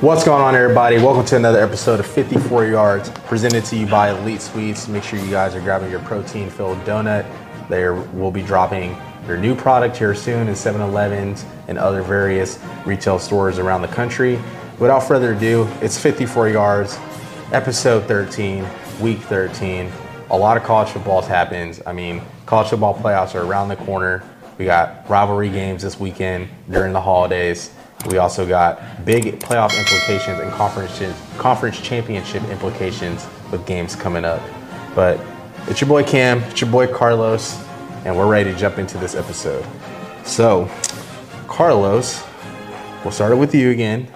What's going on, everybody? Welcome to another episode of 54 Yards, presented to you by Elite Sweets. Make sure you guys are grabbing your protein-filled donut. They will be dropping their new product here soon in 7-Elevens and other various retail stores around the country. Without further ado, it's 54 Yards, episode 13, week 13. A lot of college football happens. I mean, college football playoffs are around the corner. We got rivalry games this weekend during the holidays. We also got big playoff implications and conference conference championship implications with games coming up. But it's your boy Cam, it's your boy Carlos, and we're ready to jump into this episode. So, Carlos, we'll start it with you again.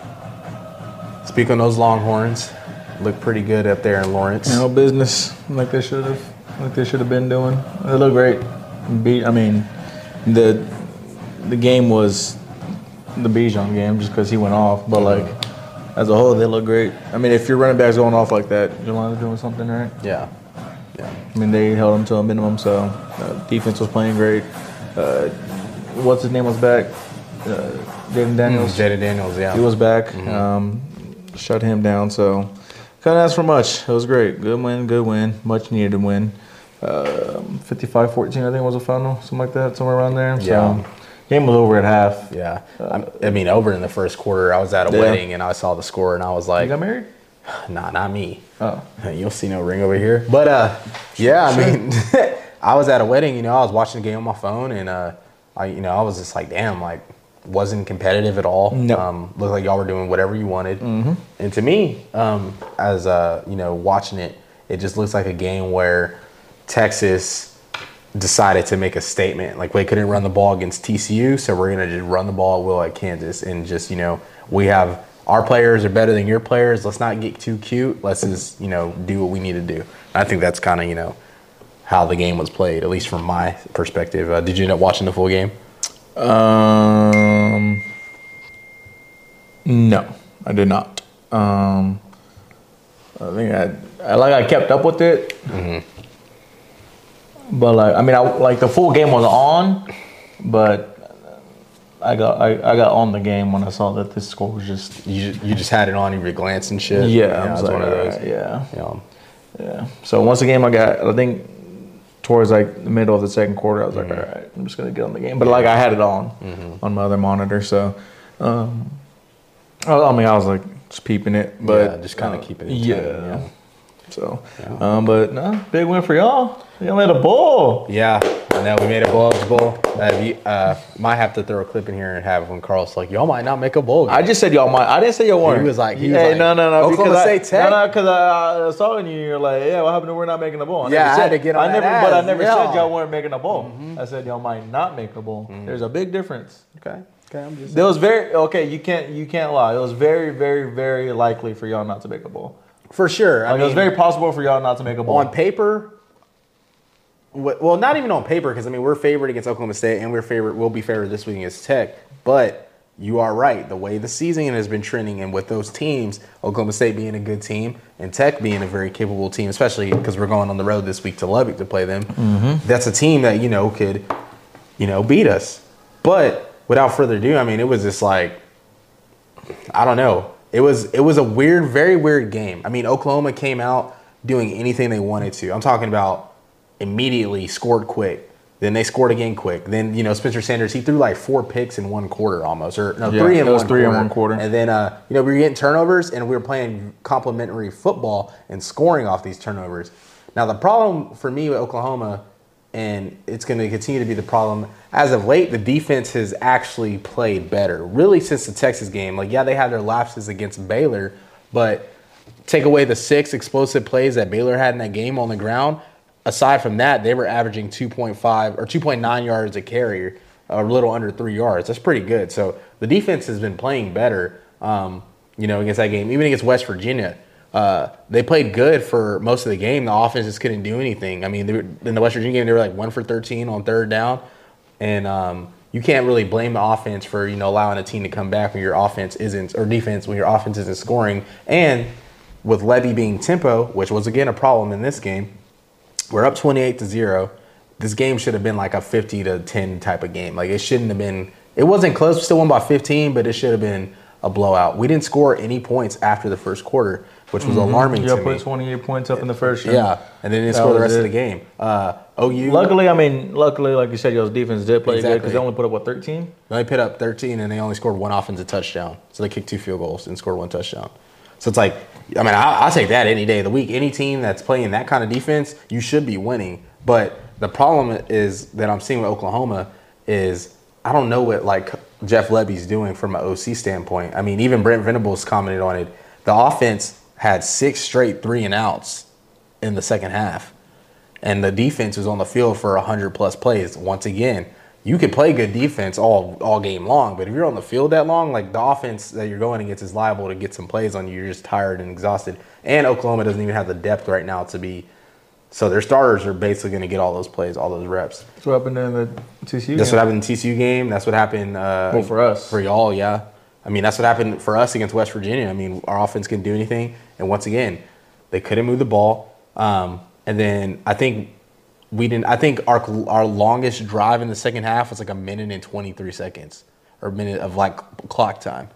Speak on those Longhorns. Look pretty good up there in Lawrence. No business like they should have, like they should have been doing. They look great. Beat. I mean, the the game was the Bijan game just because he went off. But like as a whole, they look great. I mean, if your running back's going off like that, Jelani's doing something right. Yeah, yeah. I mean, they held him to a minimum, so uh, defense was playing great. Uh, what's his name was back? Uh, Jaden Daniels. Jaden Daniels, yeah. He was back. Um, shut him down. So couldn't ask for much. It was great. Good win. Good win. Much needed win. Um, 55-14, I think was the final, something like that, somewhere around there. So, Yeah. Game was over at half. Yeah. I'm- I mean, over in the first quarter, I was at a Yeah. wedding and I saw the score and I was like, You got married? nah, not me. Oh. You'll see no ring over here. But uh, yeah, I mean, I was at a wedding. You know, I was watching the game on my phone, and uh, I, you know, I was just like, damn, like, wasn't competitive at all. No. Um, looked like y'all were doing whatever you wanted. Mm-hmm. And to me, um, as uh, you know, watching it, it just looks like a game where Texas decided to make a statement. Like, we couldn't run the ball against TCU, so we're gonna just run the ball at will at Kansas, and just you know, we have our players are better than your players. Let's not get too cute. Let's just you know do what we need to do. I think that's kind of you know how the game was played, at least from my perspective. Uh, did you end up watching the full game? Um, no, I did not. Um, I think I, I like I kept up with it, but like I mean, I like the full game was on, but I got I, I got on the game when I saw that this score was just You you just had it on every glance and shit. yeah, I it was like, one of those. alright, yeah, Yeah. yeah. So once the game I got, I think towards like the middle of the second quarter, I was like, mm-hmm. all right, I'm just gonna get on the game. But like I had it on mm-hmm. on my other monitor, so um, I, I mean I was like just peeping it, but Yeah, just kinda uh, keeping it Yeah. yeah. So, um, but no, big win for y'all. Y'all made a bowl. Yeah, I know we made a bowl eligible. Uh, you, uh, might have to throw a clip in here and have when Carl's like, y'all might not make a bowl. Game. I just said y'all might. I didn't say y'all weren't. He was like- he was hey, like, no, no, no. Oklahoma because State I, Tech? No, no, because I, I saw in you. You're like, yeah, what happened to we're not making a bowl? I Yeah, never I said, had to get on I that never, but I never yeah. Mm-hmm. said y'all weren't making a bowl. I said y'all might not make a bowl. There's a big difference. okay, okay, I'm just. There was very okay. You can't you can't lie. It was very very very likely for y'all not to make a bowl. For sure. I Like, mean, it was very possible for y'all not to make a bowl. on paper. Well, not even on paper, because I mean we're favored against Oklahoma State, and we're favored. We'll be favored this week against Tech. But you are right. The way the season has been trending, and with those teams, Oklahoma State being a good team and Tech being a very capable team, especially because we're going on the road this week to Lubbock to play them. Mm-hmm. That's a team that you know could, you know, beat us. But without further ado, I mean, it was just like I don't know. It was it was a weird, very weird game. I mean, Oklahoma came out doing anything they wanted to. I'm talking about immediately scored quick. Then they scored again quick. Then you know Spencer Sanders he threw like four picks in one quarter almost, or no Yeah, three in it was one three in quarter. one quarter. And then uh, you know we were getting turnovers and we were playing complementary football and scoring off these turnovers. Now the problem for me with Oklahoma, and it's going to continue to be the problem as of late. The defense has actually played better, really since the Texas game. Like yeah, they had their lapses against Baylor, but take away the six explosive plays that Baylor had in that game on the ground. Aside from that, they were averaging 2.5 or 2.9 yards a carry, a little under three yards. That's pretty good. So the defense has been playing better, um, you know, against that game. Even against West Virginia, uh, they played good for most of the game. The offense just couldn't do anything. I mean, were, in the West Virginia game, they were like one for 13 on third down, and um, you can't really blame the offense for you know allowing a team to come back when your offense isn't or defense when your offense isn't scoring. And with Lebby being tempo, which was again a problem in this game, we're up 28 to 0. This game should have been like a 50 to 10 type of game. Like it shouldn't have been it wasn't close, we still won by 15, but it should have been a blowout. We didn't score any points after the first quarter, which was alarming Y'all to put me. 28 points up in the first. Yeah, and then didn't score the rest of the game. Uh, OU Luckily, I mean, luckily, like you said, y'all's defense did play good because they only put up what 13. They put up 13 and they only scored one offensive touchdown. So they kicked two field goals and scored one touchdown. So it's like, I mean, I, I'll take that any day of the week. Any team that's playing that kind of defense, you should be winning. But the problem is that I'm seeing with Oklahoma is I don't know what like Jeff Lebby's doing from an OC standpoint. I mean, even Brent Venables commented on it. The offense had six straight three and outs in the second half and the defense was on the field for 100 plus plays. Once again, you could play good defense all all game long, but if you're on the field that long, like the offense that you're going against is liable to get some plays on you. You're just tired and exhausted. And Oklahoma doesn't even have the depth right now to be. So their starters are basically going to get all those plays, all those reps. That's what happened in the TCU. Game. That's game. what happened in the TCU game. That's what happened. Uh, Well, for us. for y'all, yeah. I mean, that's what happened for us against West Virginia. I mean, our offense couldn't do anything, and once again, they couldn't move the ball. Um, and then I think we didn't. I think our our longest drive in the second half was like a minute and twenty three seconds, or a minute of like clock time,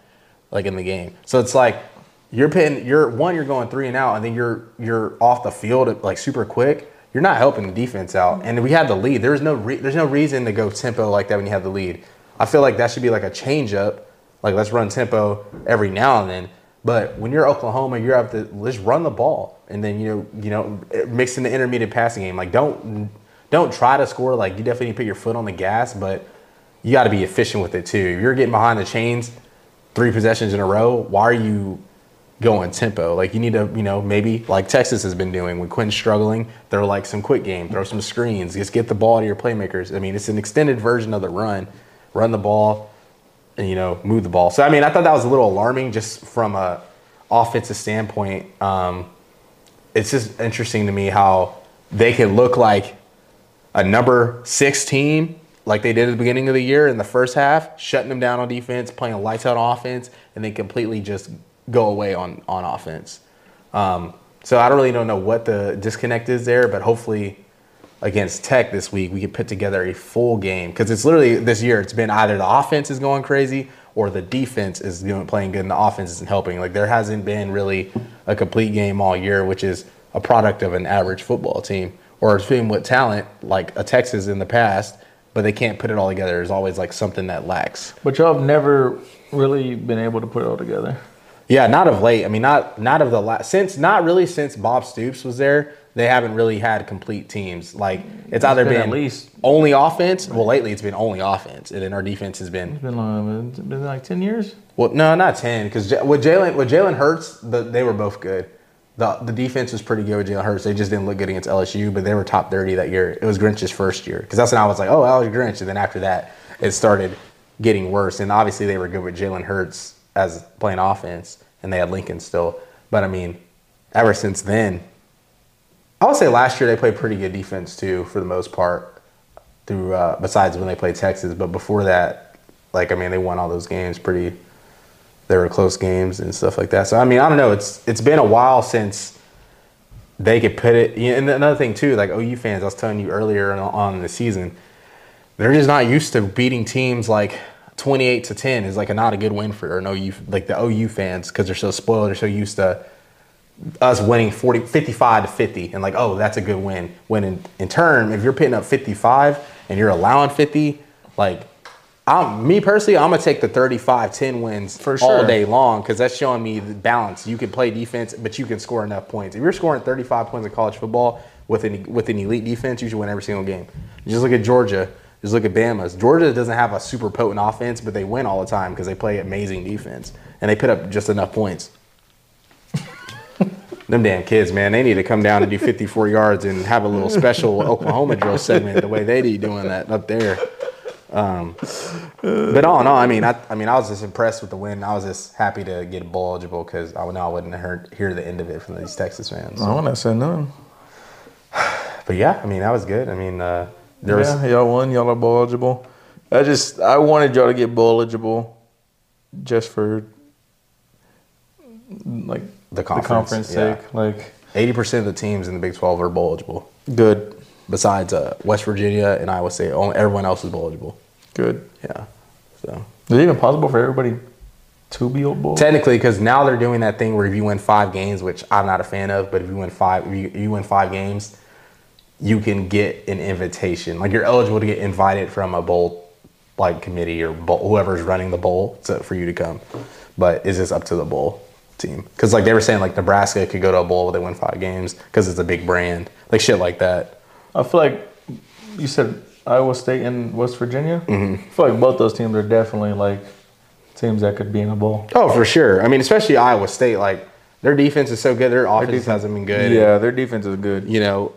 like in the game. So it's like you're pitting. You're one. You're going three and out, and then you're you're off the field like super quick. You're not helping the defense out, mm-hmm. and we had the lead. There's no re- there's no reason to go tempo like that when you have the lead. I feel like that should be like a change up. Like let's run tempo every now and then. But when you're Oklahoma, you're have to let's run the ball, and then you know you know mix in the intermediate passing game. Like don't don't try to score. Like you definitely put your foot on the gas, but you got to be efficient with it too. If you're getting behind the chains, three possessions in a row, why are you going tempo? Like you need to, you know, maybe like Texas has been doing when Quinn's struggling, throw like some quick game, throw some screens, just get the ball to your playmakers. I mean, it's an extended version of the run. Run the ball and you know, move the ball. So I mean, I thought that was a little alarming just from a offensive standpoint. Um, it's just interesting to me how they can look like a number six team like they did at the beginning of the year in the first half, shutting them down on defense, playing a lights out offense, and then completely just go away on on offense. Um, so I don't really don't know what the disconnect is there, but hopefully against Tech this week we can put together a full game because it's literally this year it's been either the offense is going crazy or the defense is playing good and the offense isn't helping. Like there hasn't been really a complete game all year, which is a product of an average football team or it's been with talent like a Texas in the past, but they can't put it all together. There's always like something that lacks. But y'all have never really been able to put it all together. Yeah, not of late. I mean, not not of the last since not really since Bob Stoops was there. They haven't really had complete teams. Like it's either been been, at least- only offense. Well, lately it's been only offense, and then our defense has been It's been long, it's been like 10 years. well, no, not ten. Because with Jalen with Jalen Hurts, the, they were both good. the The defense was pretty good with Jalen Hurts. They just didn't look good against LSU, but they were top thirty that year. It was Grinch's first year because that's when I was like, oh, Alex Grinch, and then after that, it started getting worse. And obviously, they were good with Jalen Hurts as playing offense, and they had Lincoln still. But I mean, ever since then, I would say last year they played pretty good defense too, for the most part. Through uh, besides when they played Texas, but before that, like I mean, they won all those games pretty. They were close games and stuff like that. So I mean, I don't know. It's it's been a while since they could put it. And another thing too, like OU fans, I was telling you earlier on- on the season, they're just not used to beating teams like 28 to 10 is like a not a good win for an OU like the OU fans because they're so spoiled. They're so used to us winning 40, 55 to 50 and like, oh, that's a good win. When in, in turn, if you're putting up 55 and you're allowing 50, like, I'm, me personally, I'm going to take the 35 10 wins For all sure. day long because that's showing me the balance. You can play defense, but you can score enough points. If you're scoring 35 points in college football with an, with an elite defense, you should win every single game. Just look at Georgia. Just look at Bama's. Georgia doesn't have a super potent offense, but they win all the time because they play amazing defense and they put up just enough points. Them damn kids, man, they need to come down and do 54 yards and have a little special Oklahoma drill segment the way they be doing that up there. Um, but all in all, I mean, I, I mean, I was just impressed with the win. I was just happy to get bowl eligible because I know I wouldn't have heard, hear the end of it from these Texas fans. I want to say none. But yeah, I mean, that was good. I mean, uh, there was yeah, y'all won. Y'all are bowl eligible. I just I wanted y'all to get bowl eligible, just for like The conference, conference yeah. sake. Like 80% of the teams in the Big 12 are bowl eligible. good, Besides uh, West Virginia and Iowa State, only, everyone else is bowl eligible. good. Yeah. So Is it even possible for everybody To be bowl. Technically, because now they're doing that thing where if you win five games, which I'm not a fan of, but if you win five, if you, you win five games, you can get an invitation. Like you're eligible to get invited from a bowl like committee or bowl, whoever's running the bowl to, for you to come. But is this up to the bowl team. Because like they were saying, like Nebraska could go to a bowl where they win five games because it's a big brand, like shit like that. I feel like you said Iowa State and West Virginia. Mm-hmm. I feel like both those teams are definitely like teams that could be in a bowl. Oh, for sure. I mean, especially Iowa State. Like their defense is so good. Their offense defense- hasn't been good. Yeah, their defense is good. you know,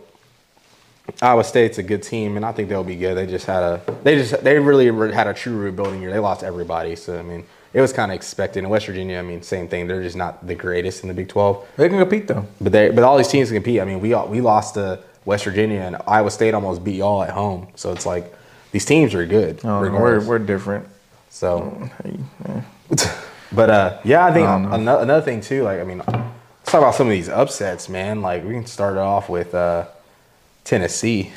Iowa State's a good team, and I think they'll be good. They just had a, they just, they really had a true rebuilding year. They lost everybody, so I mean, it was kind of expected. And West Virginia, I mean, same thing. They're just not the greatest in the Big Twelve, They can compete though. but they, but all these teams can compete. I mean, we all, we lost to West Virginia, and Iowa State almost beat y'all at home. So it's like these teams are good. Oh, we're we're different. So, but uh, yeah, I think I another, another thing too. Like, I mean, let's talk about some of these upsets, man. Like, we can start off with uh, Tennessee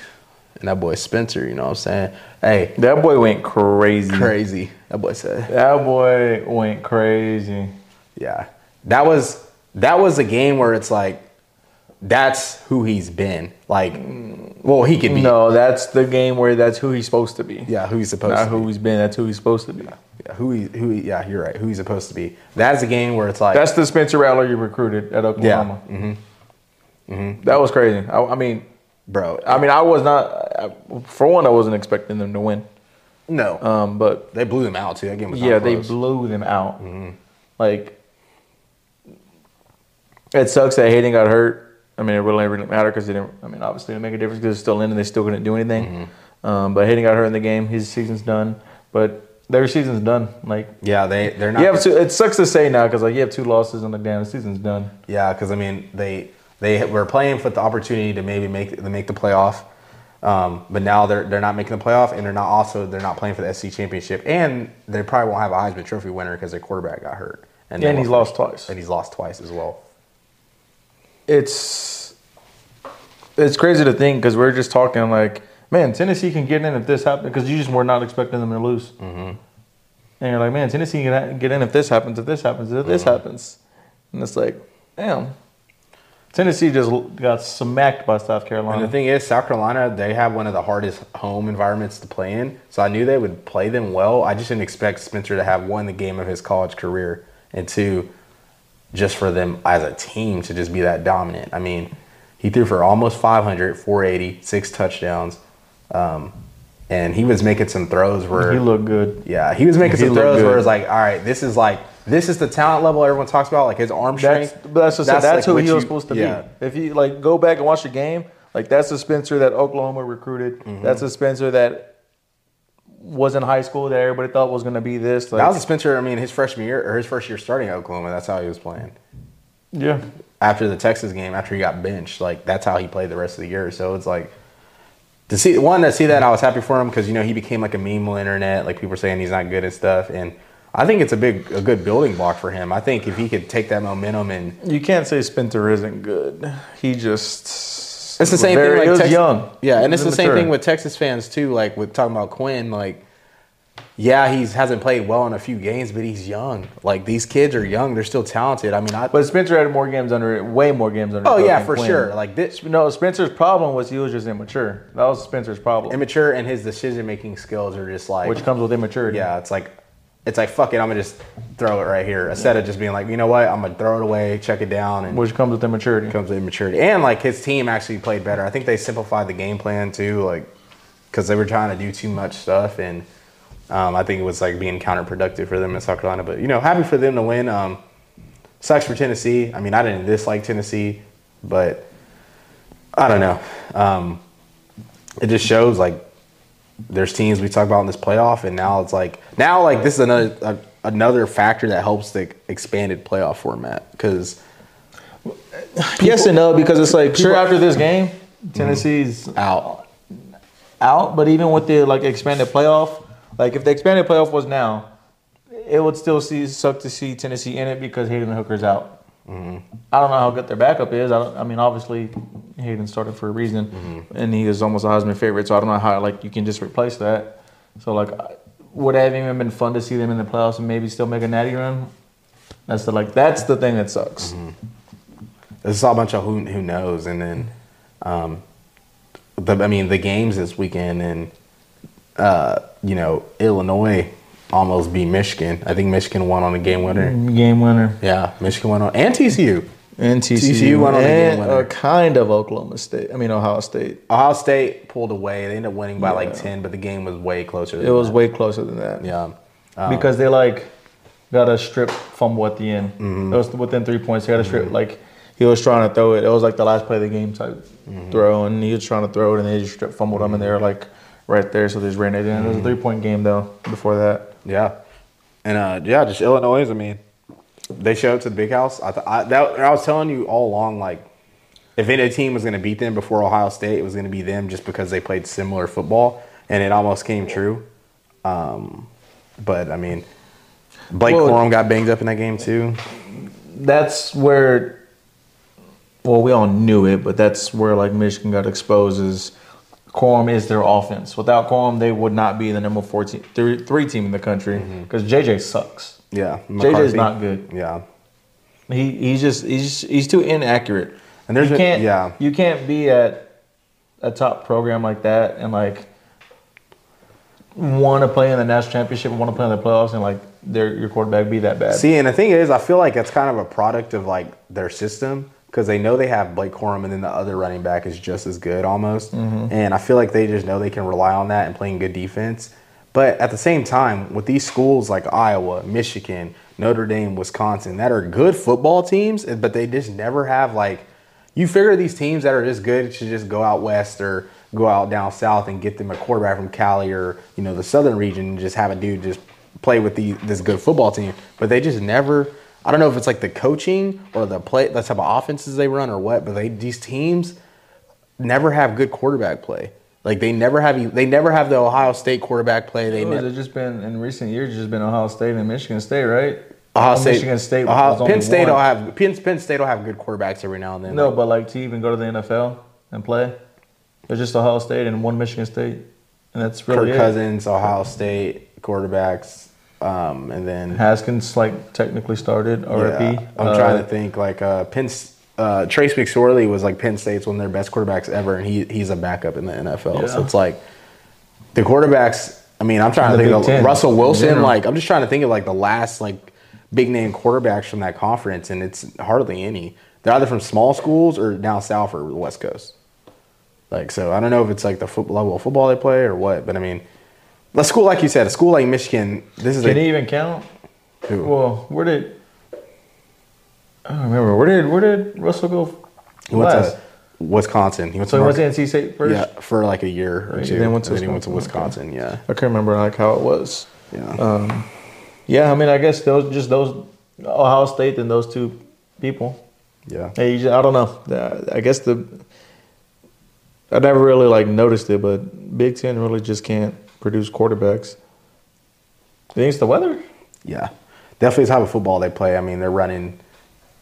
and that boy Spencer. You know what I'm saying? Hey, That boy went crazy. crazy. That boy said, That boy went crazy. yeah, that was that was a game where it's like, that's who he's been. Like, well, he could be. No, that's the game where that's who he's supposed to be. Yeah, who he's supposed Not to who be. he's been. That's who he's supposed to be. Yeah, who he, who he, yeah, you're right. Who he's supposed to be. That is a game where it's like, That's the Spencer Rattler you recruited at Oklahoma. yeah, mm-hmm. That was crazy. I, I mean, bro. I mean, I was not. I, for one, I wasn't expecting them to win. no, Um, but They blew them out too. That game was yeah, they blew them out. Like, it sucks that Hendon got hurt. I mean, it really didn't matter because it didn't. I mean, obviously, it didn't make a difference because it's still in and they still couldn't do anything. Um, but Hendon got hurt in the game. His season's done. But their season's done. Like, Yeah, they they're not. you have two, it sucks to say now because like you have two losses and like damn, the season's done. Yeah, because I mean they they were playing for the opportunity to maybe make make the playoff, um, but now they're they're not making the playoff, and they're not also they're not playing for the SEC championship, and they probably won't have a Heisman Trophy winner because their quarterback got hurt, And, they he's lost twice. and he's lost twice as well. it's it's crazy to think because we're just talking like, man, Tennessee can get in if this happens because you just were not expecting them to lose. Mm-hmm. And you're like, man, Tennessee can get in if this happens, if this happens, if this happens, and it's like, damn, Tennessee just got smacked by South And Carolina. the thing is, South Carolina, they have one of the hardest home environments to play in. So I knew they would play them well. I just didn't expect Spencer to have one the game of his college career, and two, just for them as a team to just be that dominant. I mean, he threw for almost 500, 480, six touchdowns, um, and he was making some throws where he looked good. yeah, he was making He some throws where good. it's like, all right, this is like this is the talent level everyone talks about, like his arm That's strength. but that's just that's, like who he was you- supposed to yeah. be. If you like go back and watch the game, like that's the Spencer that Oklahoma recruited. Mm-hmm. That's the Spencer that was in high school that everybody thought was going to be this. Like, That was a Spencer. I mean, his freshman year or his first year starting at Oklahoma. That's how he was playing. yeah. After the Texas game, after he got benched, like that's how he played the rest of the year. So it's like to see one to see that I was happy for him because you know he became like a meme on the internet. Like people were saying he's not good and stuff, and I think it's a big a good building block for him. I think if he could take that momentum and You can't say Spencer isn't good. He just It's the same very- thing. Like he was Tex- young. Yeah, and He it's the same immature. thing with Texas fans too. Like with talking about Quinn, like yeah, he's hasn't played well in a few games, but he's young. Like these kids are young; they're still talented. I mean, I But Spencer had more games under way more games under. oh yeah, than for Quinn. sure. Like this No, Spencer's problem was he was just immature. That was Spencer's problem, immature, and his decision making skills are just like which comes with immaturity. yeah. It's like it's like fuck it, I'm gonna just throw it right here instead of just being like, you know what, I'm gonna throw it away, check it down, and which comes with immaturity. comes with immaturity. And like his team actually played better. I think they simplified the game plan too, like because they were trying to do too much stuff, and um, I think it was like being counterproductive for them in South Carolina. But you know, happy for them to win. Um, sucks for Tennessee. I mean, I didn't dislike Tennessee, but I don't know. Um, it just shows like there's teams we talk about in this playoff, and now it's like now like this is another another factor that helps the expanded playoff format because. yes and no because it's like sure after this game, mm-hmm. Tennessee's out. out. But even with the like expanded playoff, like if the expanded playoff was now, it would still see suck to see Tennessee in it because Hendon Hooker's out. Mm-hmm. I don't know how good their backup is. I, don't, I mean, obviously Hendon started for a reason, and he is almost a Heisman favorite. So I don't know how like you can just replace that. So like, would it have even been fun to see them in the playoffs and maybe still make a natty run? That's the like that's the thing that sucks. This is all a bunch of who who knows, and then, um, the I mean the games this weekend, and uh, you know Illinois almost beat Michigan. I think Michigan won on a game winner. Game winner. Yeah, Michigan won on and TCU. And TCU, TCU won on and uh, kind of Oklahoma State. I mean Ohio State. Ohio State pulled away. They ended up winning by like ten, but the game was way closer. It was way closer than that. yeah. Um, because they like got a strip fumble at the end. Mm-hmm. It was within three points. They got a strip like he was trying to throw it. It was like the last play of the game type Mm-hmm. throw, and he was trying to throw it, and they just strip fumbled him, and they were like right there, so they just ran it in. It Mm-hmm. was a three point game though. Before that, Yeah, and uh, yeah, just Illinois. I mean, they showed up to the big house. I, th- I that I was telling you all along, like if any team was going to beat them before Ohio State, it was going to be them, just because they played similar football, and it almost came true. Um, but I mean, Blake Well- Corum got banged up in that game too. that's where. Well, we all knew it, but that's where like Michigan got exposed. Is Corum is their offense. Without Corum, they would not be the number four team, three, three team in the country because JJ sucks. Yeah, JJ's not good. Yeah, He he's just he's he's too inaccurate. And there's you can't yeah. you can't be at a top program like that and like want to play in the national championship and want to play in the playoffs and like their your quarterback be that bad. See, and the thing is, I feel like it's kind of a product of like their system because they know they have Blake Corum, and then the other running back is just as good almost. Mm-hmm. And I feel like they just know they can rely on that and playing good defense. But at the same time, with these schools like Iowa, Michigan, Notre Dame, Wisconsin, that are good football teams, eh, but they just never have like. You figure these teams that are just good should just go out west or go out down south and get them a quarterback from Cali or you know the southern region and just have a dude just play with the this good football team. But they just never. I don't know if it's like the coaching or the play, the type of offenses they run or what. But they these teams never have good quarterback play. Like they never have they never have the Ohio State quarterback play. They What ne- just been in recent years? Just been Ohio State and Michigan State, right? Ohio Oh, State, Michigan State. Ohio, Penn State will have Penn, Penn State will have good quarterbacks every now and then. No, but like to even go to the NFL and play, it's just Ohio State and one Michigan State, and that's really Kirk it. Cousins, Ohio State quarterbacks, um, and then Haskins like technically started RIP. Yeah, I'm Uh, trying to think like uh, Penn. Uh, Trace McSorley was like Penn State's one of their best quarterbacks ever, and he he's a backup in the NFL. So it's like the quarterbacks. I mean, I'm trying to think Big of Ten, Russell Wilson. Like I'm just trying to think of like the last like big name quarterbacks from that conference, and it's hardly any. They're either from small schools or down south or the West Coast. Like so, I don't know if it's like the foot, level of football they play or what, but I mean, a school like you said, a school like Michigan. This is Can a, he even count? Who? Well, where did I don't remember where did where did Russell go he went last? to Wisconsin. He went So to he North- went to NC State first. Yeah, for like a year or Right, two. then went to and then he went to Wisconsin, Wisconsin. Yeah, I can't remember like how it was. yeah. Um, yeah, I mean, I guess those just those Ohio State and those two people. yeah. Hey, just, I don't know. I guess the I never really like noticed it, but Big Ten really just can't produce quarterbacks. You think it's the weather? Yeah, definitely the type of football they play. I mean, they're running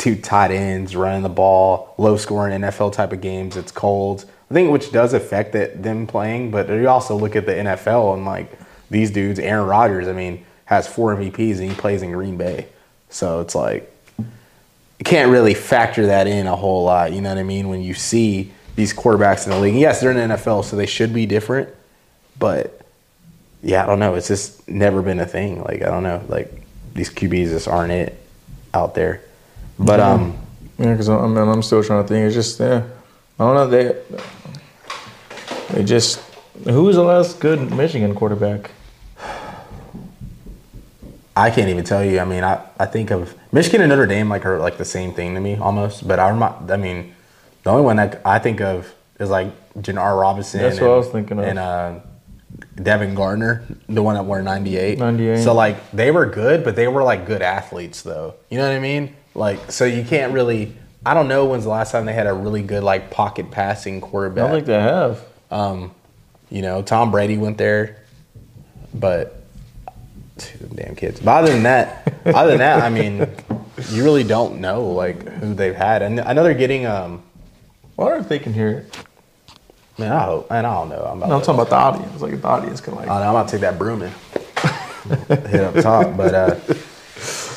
two tight ends, running the ball, low scoring NFL type of games. It's cold. I think which does affect it, them playing, but you also look at the NFL and like these dudes, Aaron Rodgers. I mean, has four MVPs and he plays in Green Bay, so it's like you can't really factor that in a whole lot. You know what I mean? When you see these quarterbacks in the league, yes, they're in the NFL, so they should be different, but yeah, I don't know. It's just never been a thing. Like I don't know. Like these QBs just aren't it out there. But um, Yeah, because I mean, I'm still trying to think. It's just yeah, I don't know. They they just who was the last good Michigan quarterback? I can't even tell you. I mean, I, I think of Michigan and Notre Dame like are like the same thing to me almost. But I remi- I mean, the only one that I think of is like Denard Robinson. That's and, what I was thinking of. And uh, Devin Gardner, the one that wore 98. 98. So like they were good, but they were like good athletes though. You know what I mean? Like so you can't really. I don't know when's the last time they had a really good like pocket passing quarterback. I don't think they have. Um, you know, Tom Brady went there, but damn kids. But other than that, other than that, I mean, you really don't know like who they've had, and I know they're getting. Um, I wonder if they can hear it. man, I hope, man, I don't know. I'm about No, I'm talking about the audience. Like if the audience can like. I know, I'm about to take that broom and hit up top, but uh,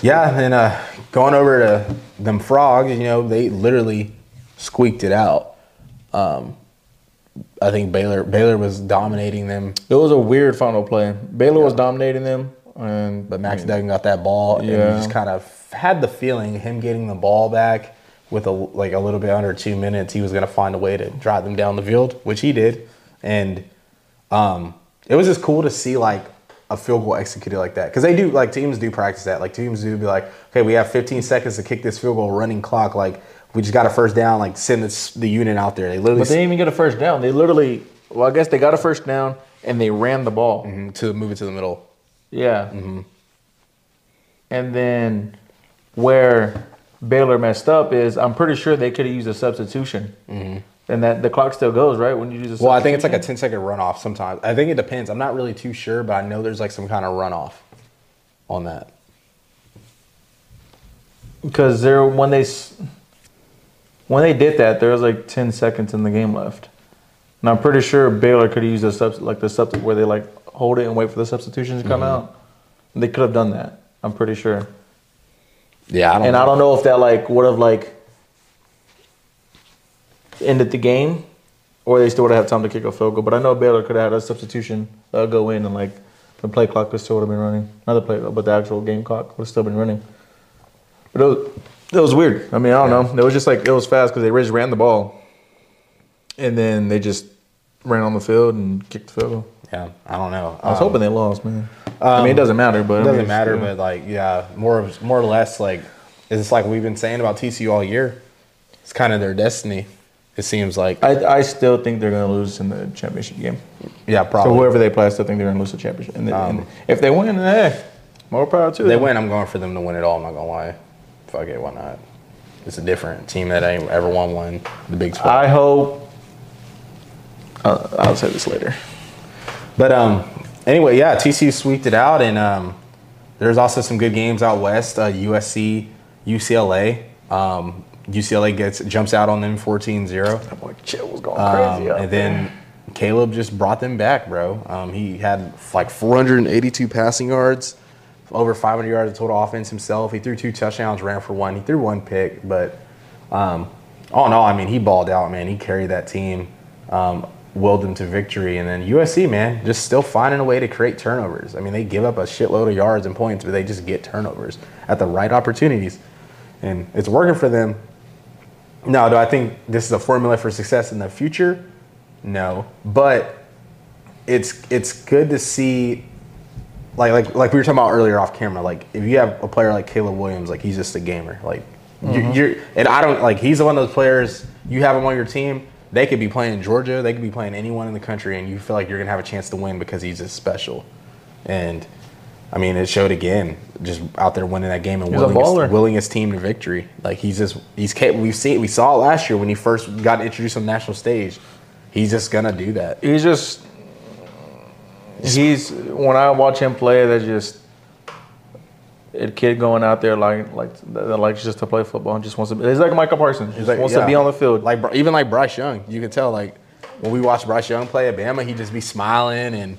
yeah, and uh, going over to them frogs, you know, they literally squeaked it out. Um, I think Baylor Baylor was dominating them, It was a weird final play. Baylor was dominating them, and but Max Duggan got that ball, and you Yeah. just kind of had the feeling him getting the ball back with a like a little bit under two minutes, he was going to find a way to drive them down the field, which he did, and um, it was just cool to see like a field goal executed like that because they do like teams do practice that. Like teams do be like, okay, we have 15 seconds to kick this field goal, running clock. Like we just got a first down. Like send this, the unit out there. They literally but they didn't even get a first down. They literally, well, I guess they got a first down and they ran the ball. s- to move it to the middle. Yeah. Mm-hmm. And then where Baylor messed up is I'm pretty sure they could have used a substitution. Mm-hmm. And that the clock still goes, right? When you use a Well, I think it's like a substitution? 10 second runoff sometimes. I think it depends. I'm not really too sure, but I know there's like some kind of runoff on that. because there when they when they did that, there was like 10 seconds in the game left. And I'm pretty sure Baylor could have used a sub like the sub where they like hold it and wait for the substitution to come mm-hmm. out. They could have done that. I'm pretty sure. Yeah, I don't. And know. I don't know if that like would have like ended the game, or they still would have had time to kick a field goal. But I know Baylor could have had a substitution uh, go in and like the play clock would still would have been running. Not the play, but the actual game clock would have still been running. But it was, it was weird. I mean, I don't know. It was just like it was fast because they just ran the ball, and then they just ran on the field and kicked the field goal. Yeah, I don't know. I was Um, hoping they lost, man. I mean, it doesn't matter, but It doesn't it's- matter, yeah. but like, yeah, more more or less, like, it's like we've been saying about TCU all year. It's kind of their destiny. It seems like, I, I still think they're going to lose in the championship game. yeah, probably. So probably. whoever they play, I still think they're gonna lose the championship. And, then- Um, and if they win, then hey, more power to If they win, I'm going for them to win it all. I'm not gonna lie. Fuck it, why not? It's a different team that ain't ever won one. The big spot. I hope. Uh, I'll say this later. But um, anyway, yeah, TCU sweeped it out, and um, there's also some good games out west. Uh, USC, UCLA. Um, UCLA gets jumps out on them 14-0. That boy Chet was going Um, crazy. out and then Caleb just brought them back, bro. Um, he had like 482 passing yards, over 500 yards of total offense himself. He threw two touchdowns, ran for one. He threw one pick, but um, all in all, I mean, he balled out, man. He carried that team, um, willed them to victory. And then USC, man, just still finding a way to create turnovers. I mean, they give up a shitload of yards and points, but they just get turnovers at the right opportunities. And it's working for them. Now, do I think this is a formula for success in the future? No, but it's it's good to see, like like like we were talking about earlier off camera. Like if you have a player like Caleb Williams, like he's just a gamer. Like you, mm-hmm. you're and I don't like he's one of those players you have him on your team. They could be playing Georgia, they could be playing anyone in the country, and you feel like you're gonna have a chance to win because he's just special. And I mean, it showed again, just out there winning that game and willing his, willing his team to victory. Like he's just he's. We've seen we saw it last year when he first got introduced on the national stage. He's just gonna do that. he's just he's when I watch him play, that's just a kid going out there like like that likes just to play football and just wants to. He's like Micah Parsons. He's like, wants yeah. to be on the field. Like even like Bryce Young, you can tell like when we watch Bryce Young play at Bama, he just be smiling and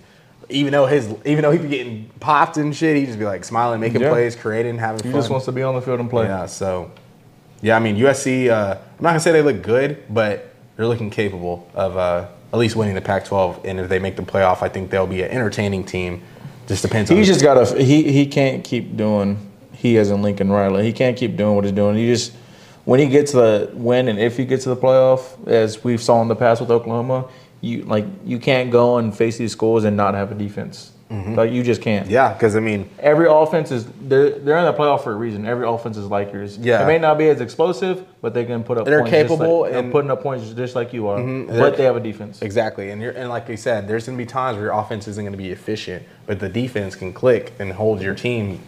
even though his even though he be getting popped and shit, he just be like smiling, making Yeah. plays, creating, having fun. he fun. just wants to be on the field and play. Yeah, so yeah, I mean USC. Uh, I'm not gonna say they look good, but they're looking capable of uh, at least winning the Pac-12. And if they make the playoff, I think they'll be an entertaining team. Just depends. on He's just got to. He he can't keep doing. He as in Lincoln Riley. He can't keep doing what he's doing. He just when he gets the win and if he gets to the playoff, as we've saw in the past with Oklahoma, you like you can't go and face these schools and not have a defense. Like you just can't. yeah, because I mean, Every offense is they're they're in the playoff for a reason. Every offense is like yours. Yeah. it may not be as explosive, but they can put up. They're points capable like, and- putting up points just like you are. They're- But they have a defense. Exactly, and you're, and like you said, there's going to be times where your offense isn't going to be efficient, but the defense can click and hold your team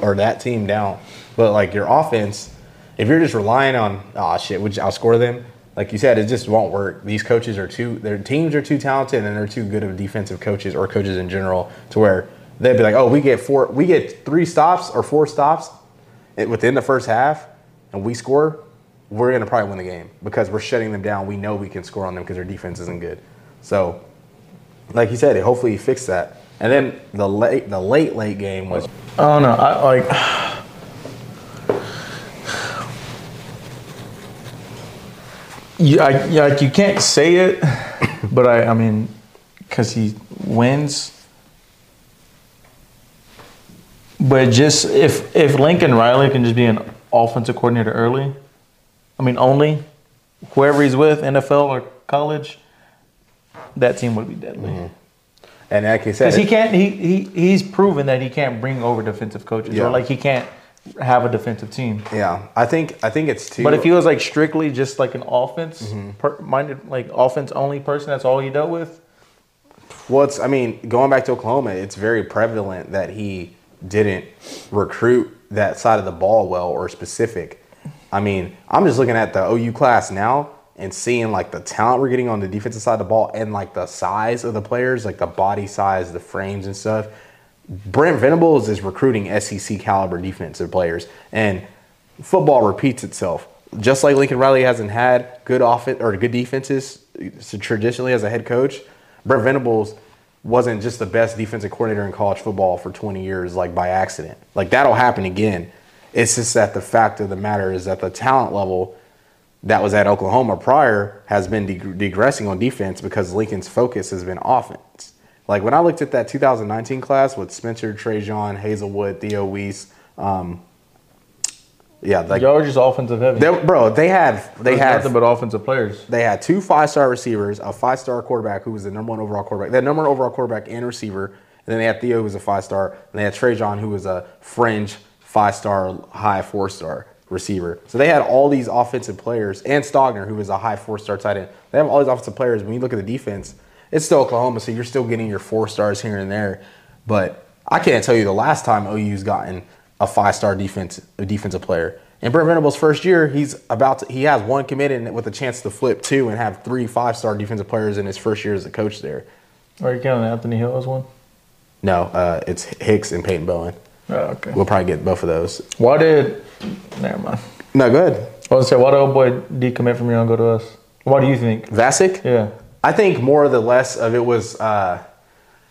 or that team down. But like your offense, if you're just relying on ah shit, which I'll score them, like you said, it just won't work. These coaches are too, their teams are too talented, and they're too good of defensive coaches or coaches in general to where they'd be like, oh, we get four, we get three stops or four stops within the first half, and we score, we're going to probably win the game because we're shutting them down. We know we can score on them because their defense isn't good. So, like you said, hopefully he fixed that. And then the late, the late, late game was I don't know. I like. You, I, like you can't say it, but I, I mean, because he wins. But just if if Lincoln Riley can just be an offensive coordinator early, I mean only, whoever he's with, NFL or college, that team would be deadly. Mm-hmm. And like you said, Because he can't. He, he he's proven that he can't bring over defensive coaches, Yeah. or like he can't have a defensive team. yeah, I think I think it's too. But if he was like strictly just like an offense mm-hmm. per, minded, like offense only person, that's all he dealt with. Well, it's, I mean, going back to Oklahoma, it's very prevalent that he didn't recruit that side of the ball well or specific. I mean, I'm just looking at the OU class now and seeing like the talent we're getting on the defensive side of the ball and like the size of the players, like the body size, the frames and stuff. Brent Venables is recruiting SEC caliber defensive players, and football repeats itself. Just like Lincoln Riley hasn't had good offense or good defenses traditionally as a head coach, Brent Venables wasn't just the best defensive coordinator in college football for 20 years, like by accident. Like that'll happen again. It's just that the fact of the matter is that the talent level that was at Oklahoma prior has been deg- digressing on defense because Lincoln's focus has been offense. Like when I looked at that 2019 class with Spencer, Trejan, Haselwood, Theo Wease, um, yeah, like Y'all are just offensive heavy. they, bro, they had they There's had nothing but offensive players. they had two five star receivers, a five star quarterback who was the number one overall quarterback. That number one overall quarterback and receiver. And then they had Theo who was a five star. And they had Trejan who was a fringe five star, high four star receiver. So they had all these offensive players and Stogner who was a high four star tight end. They have all these offensive players. When you look at the defense, it's still Oklahoma, so you're still getting your four stars here and there. But I can't tell you the last time OU's gotten a five star defense a defensive player. In Brent Venables' first year, he's about to, he has one committed with a chance to flip two and have three five star defensive players in his first year as a coach there. Are you counting Anthony Hill as one? No, uh, it's Hicks and Peyton Bowen. Oh, okay. We'll probably get both of those. Why did? Never mind. No, go ahead. I was gonna say, why did old boy decommit from you and go to us? Why do you think? Vasek? Yeah. I think more or the less of it was uh,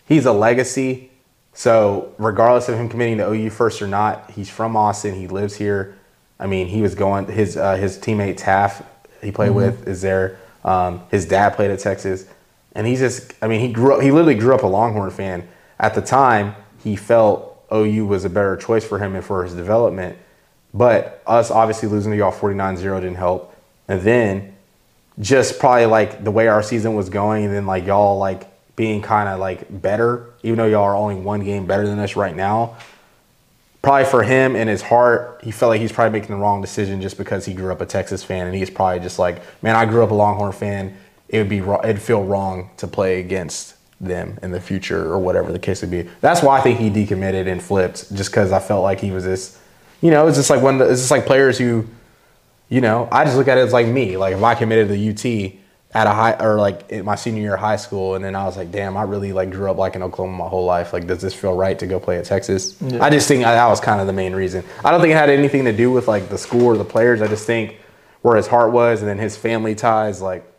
he's a legacy. So regardless of him committing to OU first or not, he's from Austin. He lives here. I mean, he was going his uh, his teammate Taff he played with is there. Um, his dad played at Texas, and he's just I mean he grew up he literally grew up a Longhorn fan. At the time, he felt OU was a better choice for him and for his development. But us obviously losing to y'all 49-0 didn't help. And then just probably like the way our season was going, and then like y'all like being kind of like better, even though y'all are only one game better than us right now. Probably for him in his heart, he felt like he's probably making the wrong decision just because he grew up a Texas fan, and he's probably just like, man, I grew up a Longhorn fan. It would be it'd feel wrong to play against them in the future or whatever the case would be. That's why I think he decommitted and flipped, just because I felt like he was this, you know, it's just like one. It's just like players who you know, I just look at it as like me. Like if I committed to UT at a high or like in my senior year of high school, and then I was like, damn, I really like grew up like in Oklahoma my whole life. Like, does this feel right to go play at Texas? I just think that was kind of the main reason. I don't think it had anything to do with like the school or the players. I just think where his heart was, and then his family ties. Like,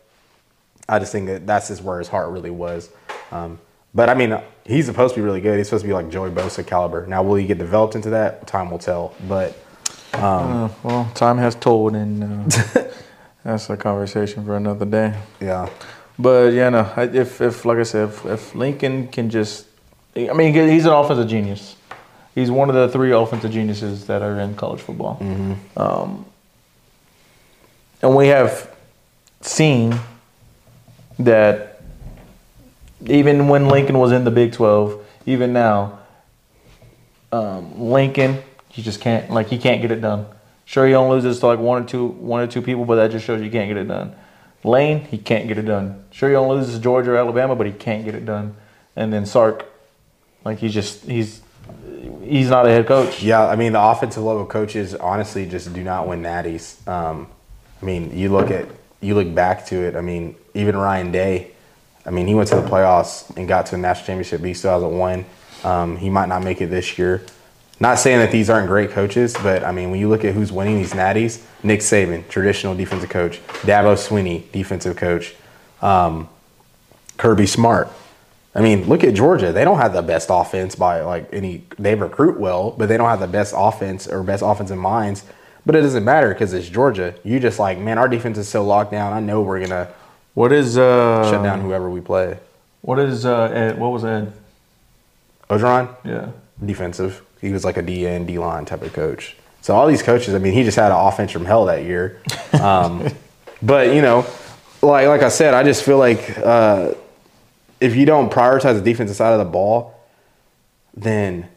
I just think that that's just where his heart really was. Um, but I mean, he's supposed to be really good. He's supposed to be like Joey Bosa caliber. Now, will he get developed into that? Time will tell. But Uh, well, time has told, and uh, that's a conversation for another day. yeah, But yeah, no. If if like I said, if, if Lincoln can just, I mean, he's an offensive genius. He's one of the three offensive geniuses that are in college football. Um, and we have seen that even when Lincoln was in the Big Twelve, even now, um, Lincoln, he just can't like he can't get it done. Sure, he only loses to like one or two one or two people, but that just shows you can't get it done. Lane, he can't get it done. Sure, he only loses to Georgia or Alabama, but he can't get it done. And then Sark, like he's just he's he's not a head coach. Yeah, I mean the offensive level coaches honestly just do not win natties. Um, I mean, you look at you look back to it. I mean, even Ryan Day. I mean, he went to the playoffs and got to a national championship, but he still hasn't won. Um, he might not make it this year. Not saying that these aren't great coaches, but I mean, when you look at who's winning these natties, Nick Saban, traditional defensive coach, Dabo Swinney, defensive coach, um, Kirby Smart. I mean, look at Georgia. They don't have the best offense by like any. They recruit well, but they don't have the best offense or best offensive minds But it doesn't matter because it's Georgia. You just like, man, our defense is so locked down. I know we're gonna What is uh shut down whoever we play. What is uh Ed? What was Ed? Orgeron, Yeah. defensive. He was like a DN, D line type of coach. So all these coaches, I mean, he just had an offense from hell that year. Um, but you know, like like I said, I just feel like uh, if you don't prioritize the defensive side of the ball, then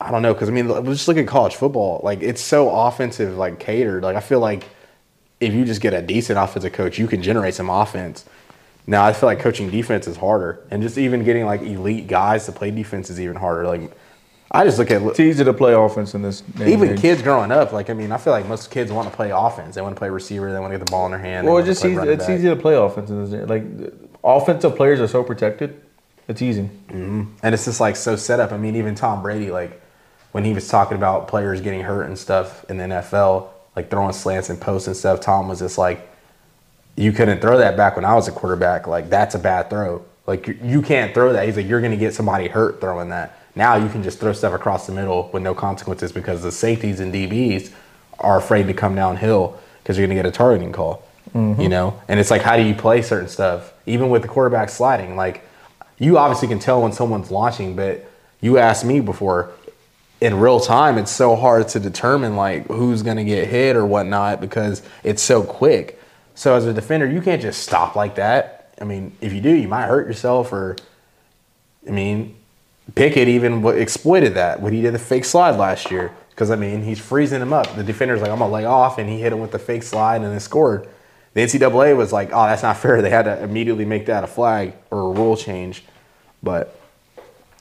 I don't know. Because I mean, just look at college football. Like it's so offensive, like catered. Like I feel like if you just get a decent offensive coach, you can generate some offense. Now I feel like coaching defense is harder, and just even getting like elite guys to play defense is even harder. Like I just look at It's easy to play offense in this. even age. kids growing up, like I mean, I feel like most kids want to play offense. They want to play receiver. They want to get the ball in their hand. Well, it's to just easy. It's back. easy to play offense in this. Like offensive players are so protected. It's easy. Mm-hmm. and it's just like so set up. I mean, even Tom Brady, like when he was talking about players getting hurt and stuff in the NFL, like throwing slants and posts and stuff, Tom was just like, "You couldn't throw that back when I was a quarterback. Like that's a bad throw. Like you, you can't throw that." He's like, "You're gonna get somebody hurt throwing that." Now you can just throw stuff across the middle with no consequences because the safeties and DBs are afraid to come downhill because you're gonna get a targeting call. Mm-hmm. You know, and it's like, how do you play certain stuff? Even with the quarterback sliding, like you obviously can tell when someone's launching, but you asked me before in real time, it's so hard to determine like who's gonna get hit or whatnot because it's so quick. So as a defender, you can't just stop like that. I mean, if you do, you might hurt yourself or I mean, Pickett even exploited that when he did the fake slide last year. Because I mean, he's freezing him up. The defender's like, "I'm gonna lay off," and he hit him with the fake slide and then scored. The NCAA was like, "Oh, that's not fair." They had to immediately make that a flag or a rule change. But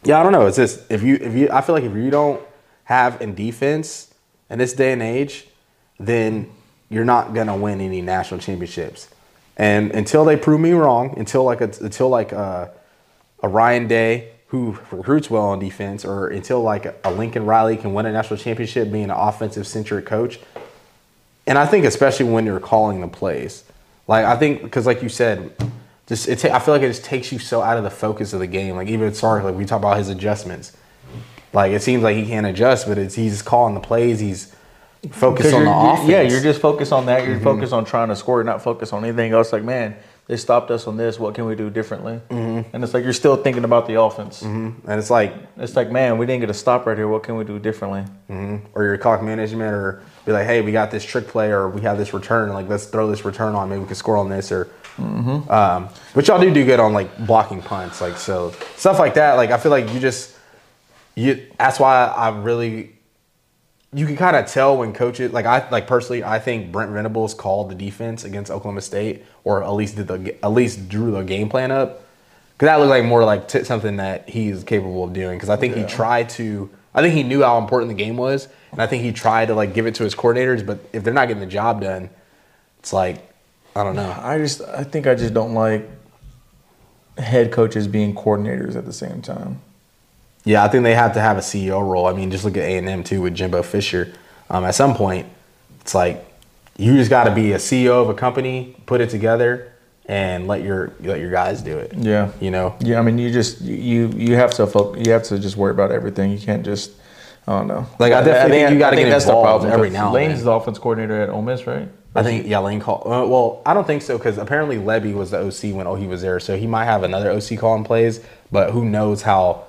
yeah, I don't know. It's just if you if you I feel like if you don't have in defense in this day and age, then you're not gonna win any national championships. And until they prove me wrong, until like a, until like a, a Ryan Day who recruits well on defense, or until like a Lincoln Riley can win a national championship being an offensive centric coach, and I think especially when you're calling the plays, like I think because like you said, just it. Ta- I feel like it just takes you so out of the focus of the game. Like even Sark, like we talk about his adjustments. Like it seems like he can't adjust, but it's he's calling the plays. He's focused on the offense. Yeah, you're just focused on that. You're mm-hmm. focused on trying to score, not focused on anything else. Like, man, they stopped us on this. What can we do differently? Mm-hmm. And it's like you're still thinking about the offense. and it's like It's like, man, we didn't get a stop right here. What can we do differently? or your clock management, or be like, hey, we got this trick play, or we have this return, like let's throw this return on, maybe we can score on this, or. Um, but y'all do do good on like blocking punts, like so stuff like that. Like I feel like you just you. That's why I really. You can kind of tell when coaches like I like personally. I think Brent Venables called the defense against Oklahoma State, or at least did the at least drew the game plan up. Because that looked like more like t- something that he's capable of doing. Because I think he tried to. I think he knew how important the game was, and I think he tried to like give it to his coordinators. But if they're not getting the job done, it's like I don't know. I just, I think I just don't like head coaches being coordinators at the same time. Yeah, I think they have to have a CEO role. I mean, just look at A and M too with Jimbo Fisher. Um, at some point, it's like you just got to be a CEO of a company, put it together, and let your let your guys do it. Yeah. you know. Yeah, I mean, you just you you have to focus, you have to just worry about everything. You can't just I don't know. Like, I definitely think you gotta get that's involved every now and Lane's then. the offense coordinator at Ole Miss, right? I think yeah, Lane call. Uh, well, I don't think so because apparently Lebby was the OC when oh he was there, so he might have another OC call calling plays, but who knows how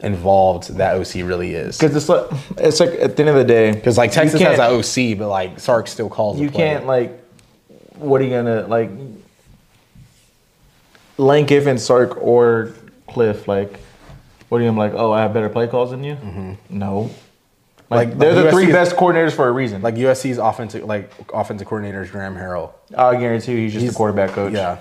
involved that OC really is? Because it's like it's like at the end of the day, Because like Texas has an OC, but like Sark still calls. the you can't like what are you gonna like Lane Kiffin, Sark, or Cliff like what are you gonna like? Oh, I have better play calls than you. Mm-hmm. No, like, Like- they're like the three best coordinators for a reason. like USC's offensive like offensive coordinator is Graham Harrell. I guarantee you, he's just He's- the quarterback coach. Yeah,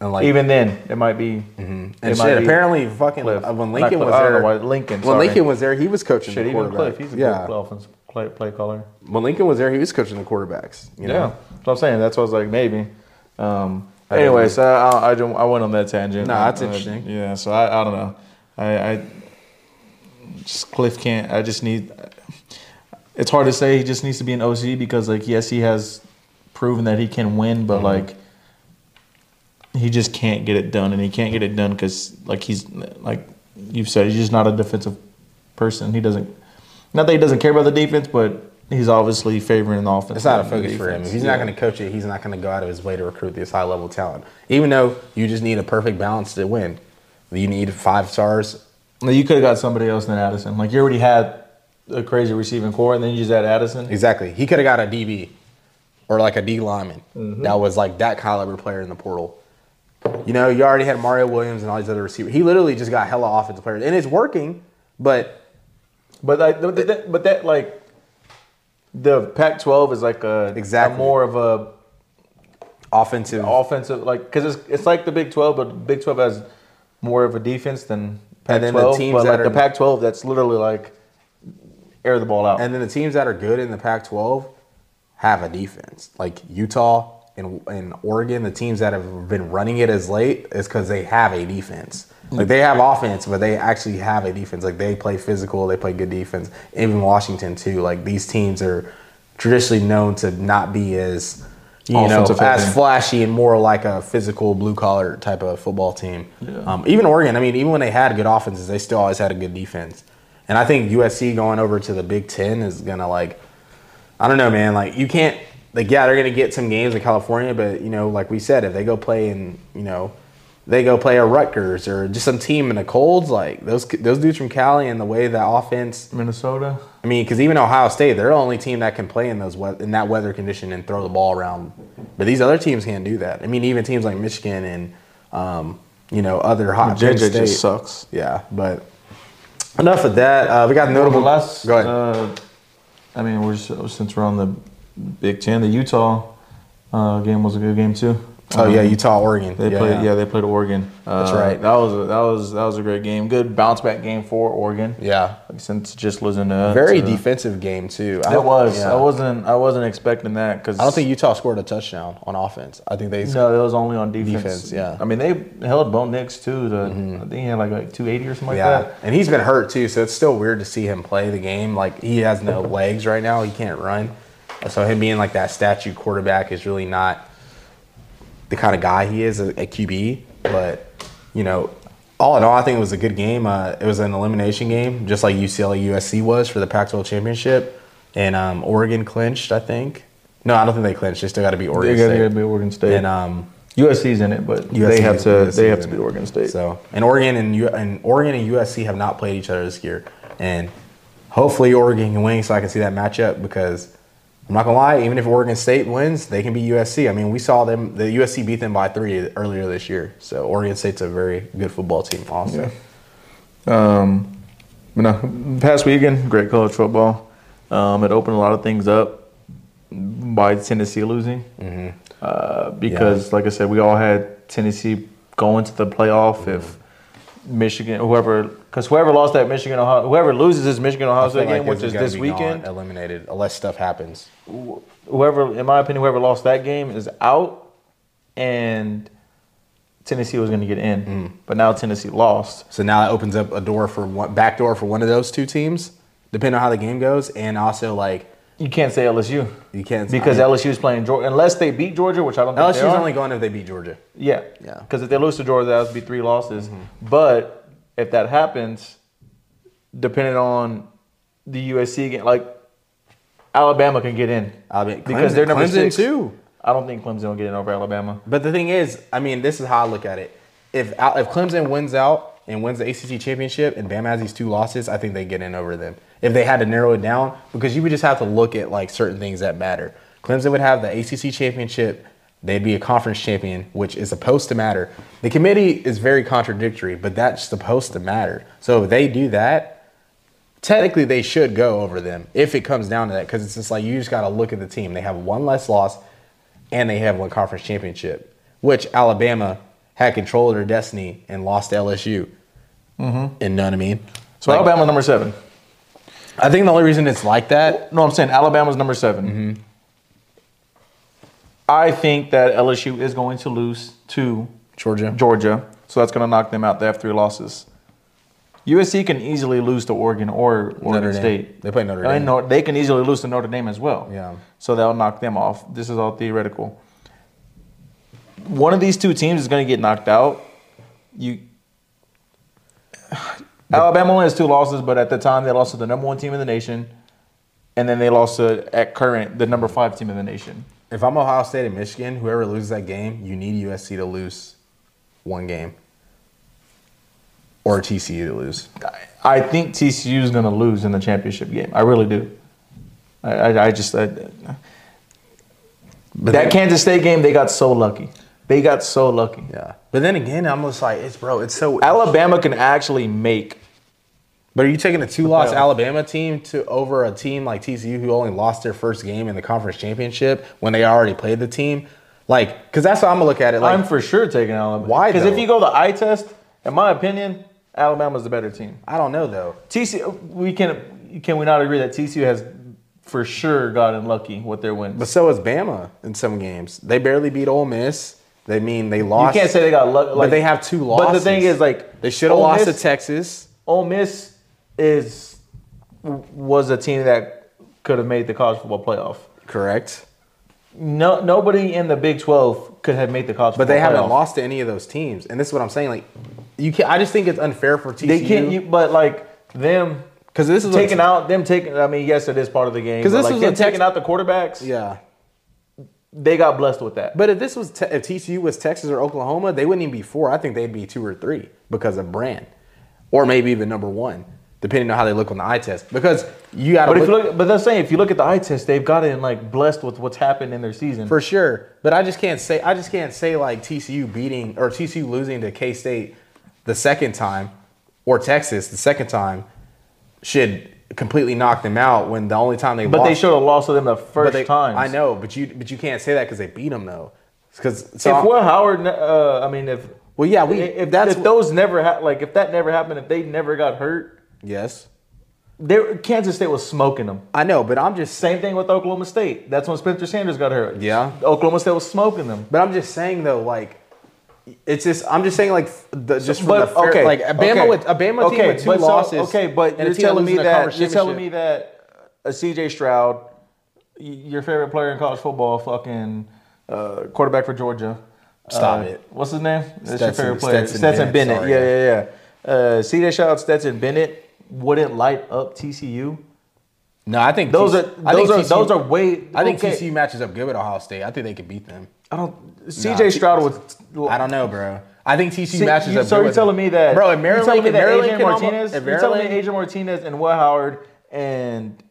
and like Even then, it might be. and it shit. Apparently, fucking Cliff. uh, when Lincoln Cliff, was there, why- Lincoln, When sorry. Lincoln was there, he was coaching Shit, the even quarterback. Cliff, he's a yeah. good offense play, play caller. When Lincoln was there, he was coaching the quarterbacks. You know? Yeah, that's what I'm saying. That's what I was like, maybe. Um, anyway, so I, I, I went on that tangent. No, that's Uh, interesting. Yeah, so I, I don't know. I, I just Cliff can't. I just need. It's hard to say. He just needs to be an OC because, like, yes, he has proven that he can win, Mm-hmm. but like, he just can't get it done, and he can't get it done because, like, he's like you've said, he's just not a defensive person. He doesn't. Not that he doesn't care about the defense, but he's obviously favoring the offense. It's not a focus for him. If he's Yeah. not going to coach it, he's not going to go out of his way to recruit this high level talent. Even though you just need a perfect balance to win. You need five stars. You could have got somebody else than Addison. Like you already had a crazy receiving core, and then you just had Addison. Exactly. He could have got a DB or like a D lineman Mm-hmm. that was like that caliber player in the portal. You know, you already had Mario Williams and all these other receivers. He literally just got hella offensive players, and it's working. But But like, but that, but that like the Pac-12 is like a Exactly. a more of a offensive, offensive like because it's it's like the Big 12, but Big 12 has more of a defense than And then Pac-12. the teams but that like are- the Pac-12, that's literally like air the ball out. and then the teams that are good in the Pac-12 have a defense. Like Utah and, and Oregon, the teams that have been running it as late is because they have a defense. Like they have offense, but they actually have a defense. Like they play physical, they play good defense. Even Washington too. Like these teams are traditionally known to not be as you know as flashy and more like a physical blue collar type of football team. Yeah. Um, even Oregon, I mean, even when they had good offenses, they still always had a good defense. And I think USC going over to the Big Ten is gonna like, I don't know, man. Like you can't, like yeah, they're gonna get some games in California, but you know, like we said, if they go play in, you know, they go play a Rutgers or just some team in the colds, like those those dudes from Cali and the way that offense. Minnesota. I mean, because even Ohio State, they're the only team that can play in those in that weather condition and throw the ball around. But these other teams can't do that. I mean, even teams like Michigan and um, you know other hot Penn JJ State. just sucks. Yeah, but enough of that. Uh, we got notable. Last, Go ahead. Uh, I mean, we're just, since we're on the Big Ten, the Utah uh, game was a good game too. oh yeah, Um, Utah, Oregon. They yeah, played, yeah. they played Oregon. That's Uh, right. That was a, that was that was a great game. Good bounce back game for Oregon. yeah. Like, since just losing to Very to- defensive game too. I It was. yeah. I wasn't. I wasn't expecting that because I don't think Utah scored a touchdown on offense. I think they. No, it was only on defense. Defense, yeah. Mm-hmm. I mean, they held Bo Nix too. To, I think he had like, like 280 or something like Yeah, that. and he's been hurt too, so it's still weird to see him play the game. Like he has no legs right now; he can't run. So him being like that statue quarterback is really not the kind of guy he is at QB. But you know, all in all, I think it was a good game. Uh, it was an elimination game, just like UCLA USC was for the Pac-12 championship, and um, Oregon clinched. I think. No, I don't think they clinched. They still got to be Oregon They got to be Oregon State. And um, USC's in it, but USC they have to. USC They have to beat. Oregon State. So, and Oregon and, U- and Oregon and USC have not played each other this year, and hopefully Oregon can win so I can see that matchup because I'm not gonna lie, even if Oregon State wins, they can be USC. I mean, we saw them; the USC beat them by three earlier this year. So Oregon State's a very good football team, also. Um, but no, past weekend, great college football. Um, it opened a lot of things up by Tennessee losing. Mm-hmm. Uh, because, like I said, we all had Tennessee going to the playoff if Michigan, whoever, because whoever lost that Michigan, Ohio, whoever loses this Michigan Ohio State game, like which is this weekend, eliminated unless stuff happens. whoever, in my opinion, whoever lost that game is out, and Tennessee was going to get in. Mm. But now Tennessee lost. So now that opens up a door for one back door for one of those two teams, depending on how the game goes, and also like You can't say LSU. you can't Because I mean, LSU is playing Georgia, unless they beat Georgia, which I don't think LSU's they are. only going if they beat Georgia. yeah, Yeah. Mm-hmm. Because if they lose to Georgia, that would be three losses. But if that happens, depending on the USC game, like Alabama can get in Alabama, because they're number Clemson six. too. I don't think Clemson will get in over Alabama. But the thing is, I mean, this is how I look at it. If Al- if Clemson wins out and wins the ACC championship, and Bama has these two losses, I think they get in over them. If they had to narrow it down, because you would just have to look at like certain things that matter. Clemson would have the ACC championship. They'd be a conference champion, which is supposed to matter. The committee is very contradictory, but that's supposed to matter. So if they do that, technically they should go over them if it comes down to that because it's just like you just got to look at the team they have one less loss and they have one conference championship which alabama had control of their destiny and lost to lsu mm-hmm. and know what i mean So Like, Alabama's number seven. i think the only reason it's like that No, I'm saying Alabama's number 7 Mm-hmm. I think that LSU is going to lose to georgia Georgia, so that's going to knock them out. They have three losses. USC can easily lose to Oregon or Oregon Notre Dame. State. They play Notre I Dame. know they can easily lose to Notre Dame as well. Yeah. So that'll knock them off. This is all theoretical. One of these two teams is going to get knocked out. You. Alabama only has two losses, but at the time they lost to the number one team in the nation, and then they lost to at current the number five team in the nation. If I'm Ohio State and Michigan, whoever loses that game, you need USC to lose one game. Or TCU to lose. I think TCU is going to lose in the championship game. I really do. I, I, I just I, But that Kansas State game, they got so lucky. They got so lucky. Yeah. But then again, I'm just like, it's bro, it's so Alabama can actually make. But are you taking a two-loss. Alabama team to over a team like TCU who only lost their first game in the conference championship when they already played the team? Like, because that's how I'm gonna look at it. Like, I'm for sure taking Alabama. Why, Because if though? you go the eye test, in my opinion, Alabama's the better team. I don't know though. TCU, we can can we not agree that TCU has for sure gotten lucky with their wins? But so is Bama in some games. They barely beat Ole Miss. They mean they lost. you can't say they got lucky. but they have two losses. But the thing is, like they should have lost Miss- to Texas. Ole Miss is was a team that could have made the college football playoff. Correct. No, nobody in the Big Twelve could have made the college. Football. But they haven't playoff. lost to any of those teams. And this is what I'm saying. Like, you can I just think it's unfair for TCU. They can't. You, but like them because this is taking out them taking. I mean, yes, it is part of the game. Because this like was them a tex- taking out the quarterbacks. Yeah. They got blessed with that. But if this was te- if TCU was Texas or Oklahoma, they wouldn't even be four. I think they'd be two or three because of brand, or maybe even number one, depending on how they look on the eye test. Because you got But if look you look, but they're saying if you look at the eye test, they've gotten like blessed with what's happened in their season. for sure. But I just can't say I just can't say like TCU beating or TCU losing to K State the second time or Texas the second time should completely knocked them out when the only time they but lost they should have lost to them the first they, time. I know, but you but you can't say that because they beat them though. Because so if Will Howard, uh, I mean, if well, yeah, we if, that's if those never ha- like if that never happened, if they never got hurt, yes. they, Kansas State was smoking them. I know, but I'm just Same thing with Oklahoma State. That's when Spencer Sanders got hurt. Yeah. Oklahoma State was smoking them. But I'm just saying though, like it's just I'm just saying like the, just for But the fair, okay, like a Bama okay, with a Bama team okay, with two but so- losses. okay, but and you're telling me loses in a that you're telling me that a CJ Stroud, your favorite player in college football, fucking uh, quarterback for Georgia. Stop uh, it. What's his name? That's your Stetson- favorite player. Stetson Stetson, Bennett, Bennett. sorry. Yeah, yeah, yeah. Uh, CJ Stroud, Stetson Bennett wouldn't light up TCU. No, I think Those TC are those are TCU those are way. I think okay. TCU matches up good with Ohio State. I think they could beat them. I don't. CJ Stroud was. I don't know, bro. I think TCU matches you, up. so you're telling me that, bro? If you're Maryland, telling me that Maryland almost- Martinez, if you're telling me AJ Martinez and Will Howard and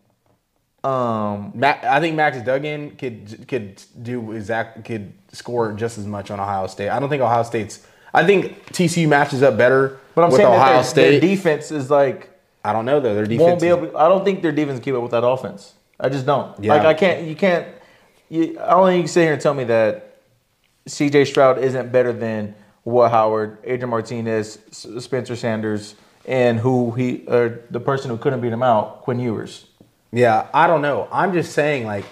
um Ma- I think Max Duggan could could do exact could score just as much on Ohio State. I don't think Ohio State's. I think TCU matches up better But I'm with saying Ohio that their, State. their defense is like I don't know though. Their defense won't be able. I don't think their defense can keep up with that offense. I just don't. Yeah. Like I can't. You can't. You, I don't think you can sit here and tell me that C.J. Stroud isn't better than Will Howard, Adrian Martinez, Spencer Sanders, and who he or the person who couldn't beat him out, Quinn Ewers. Yeah, I don't know. I'm just saying, like,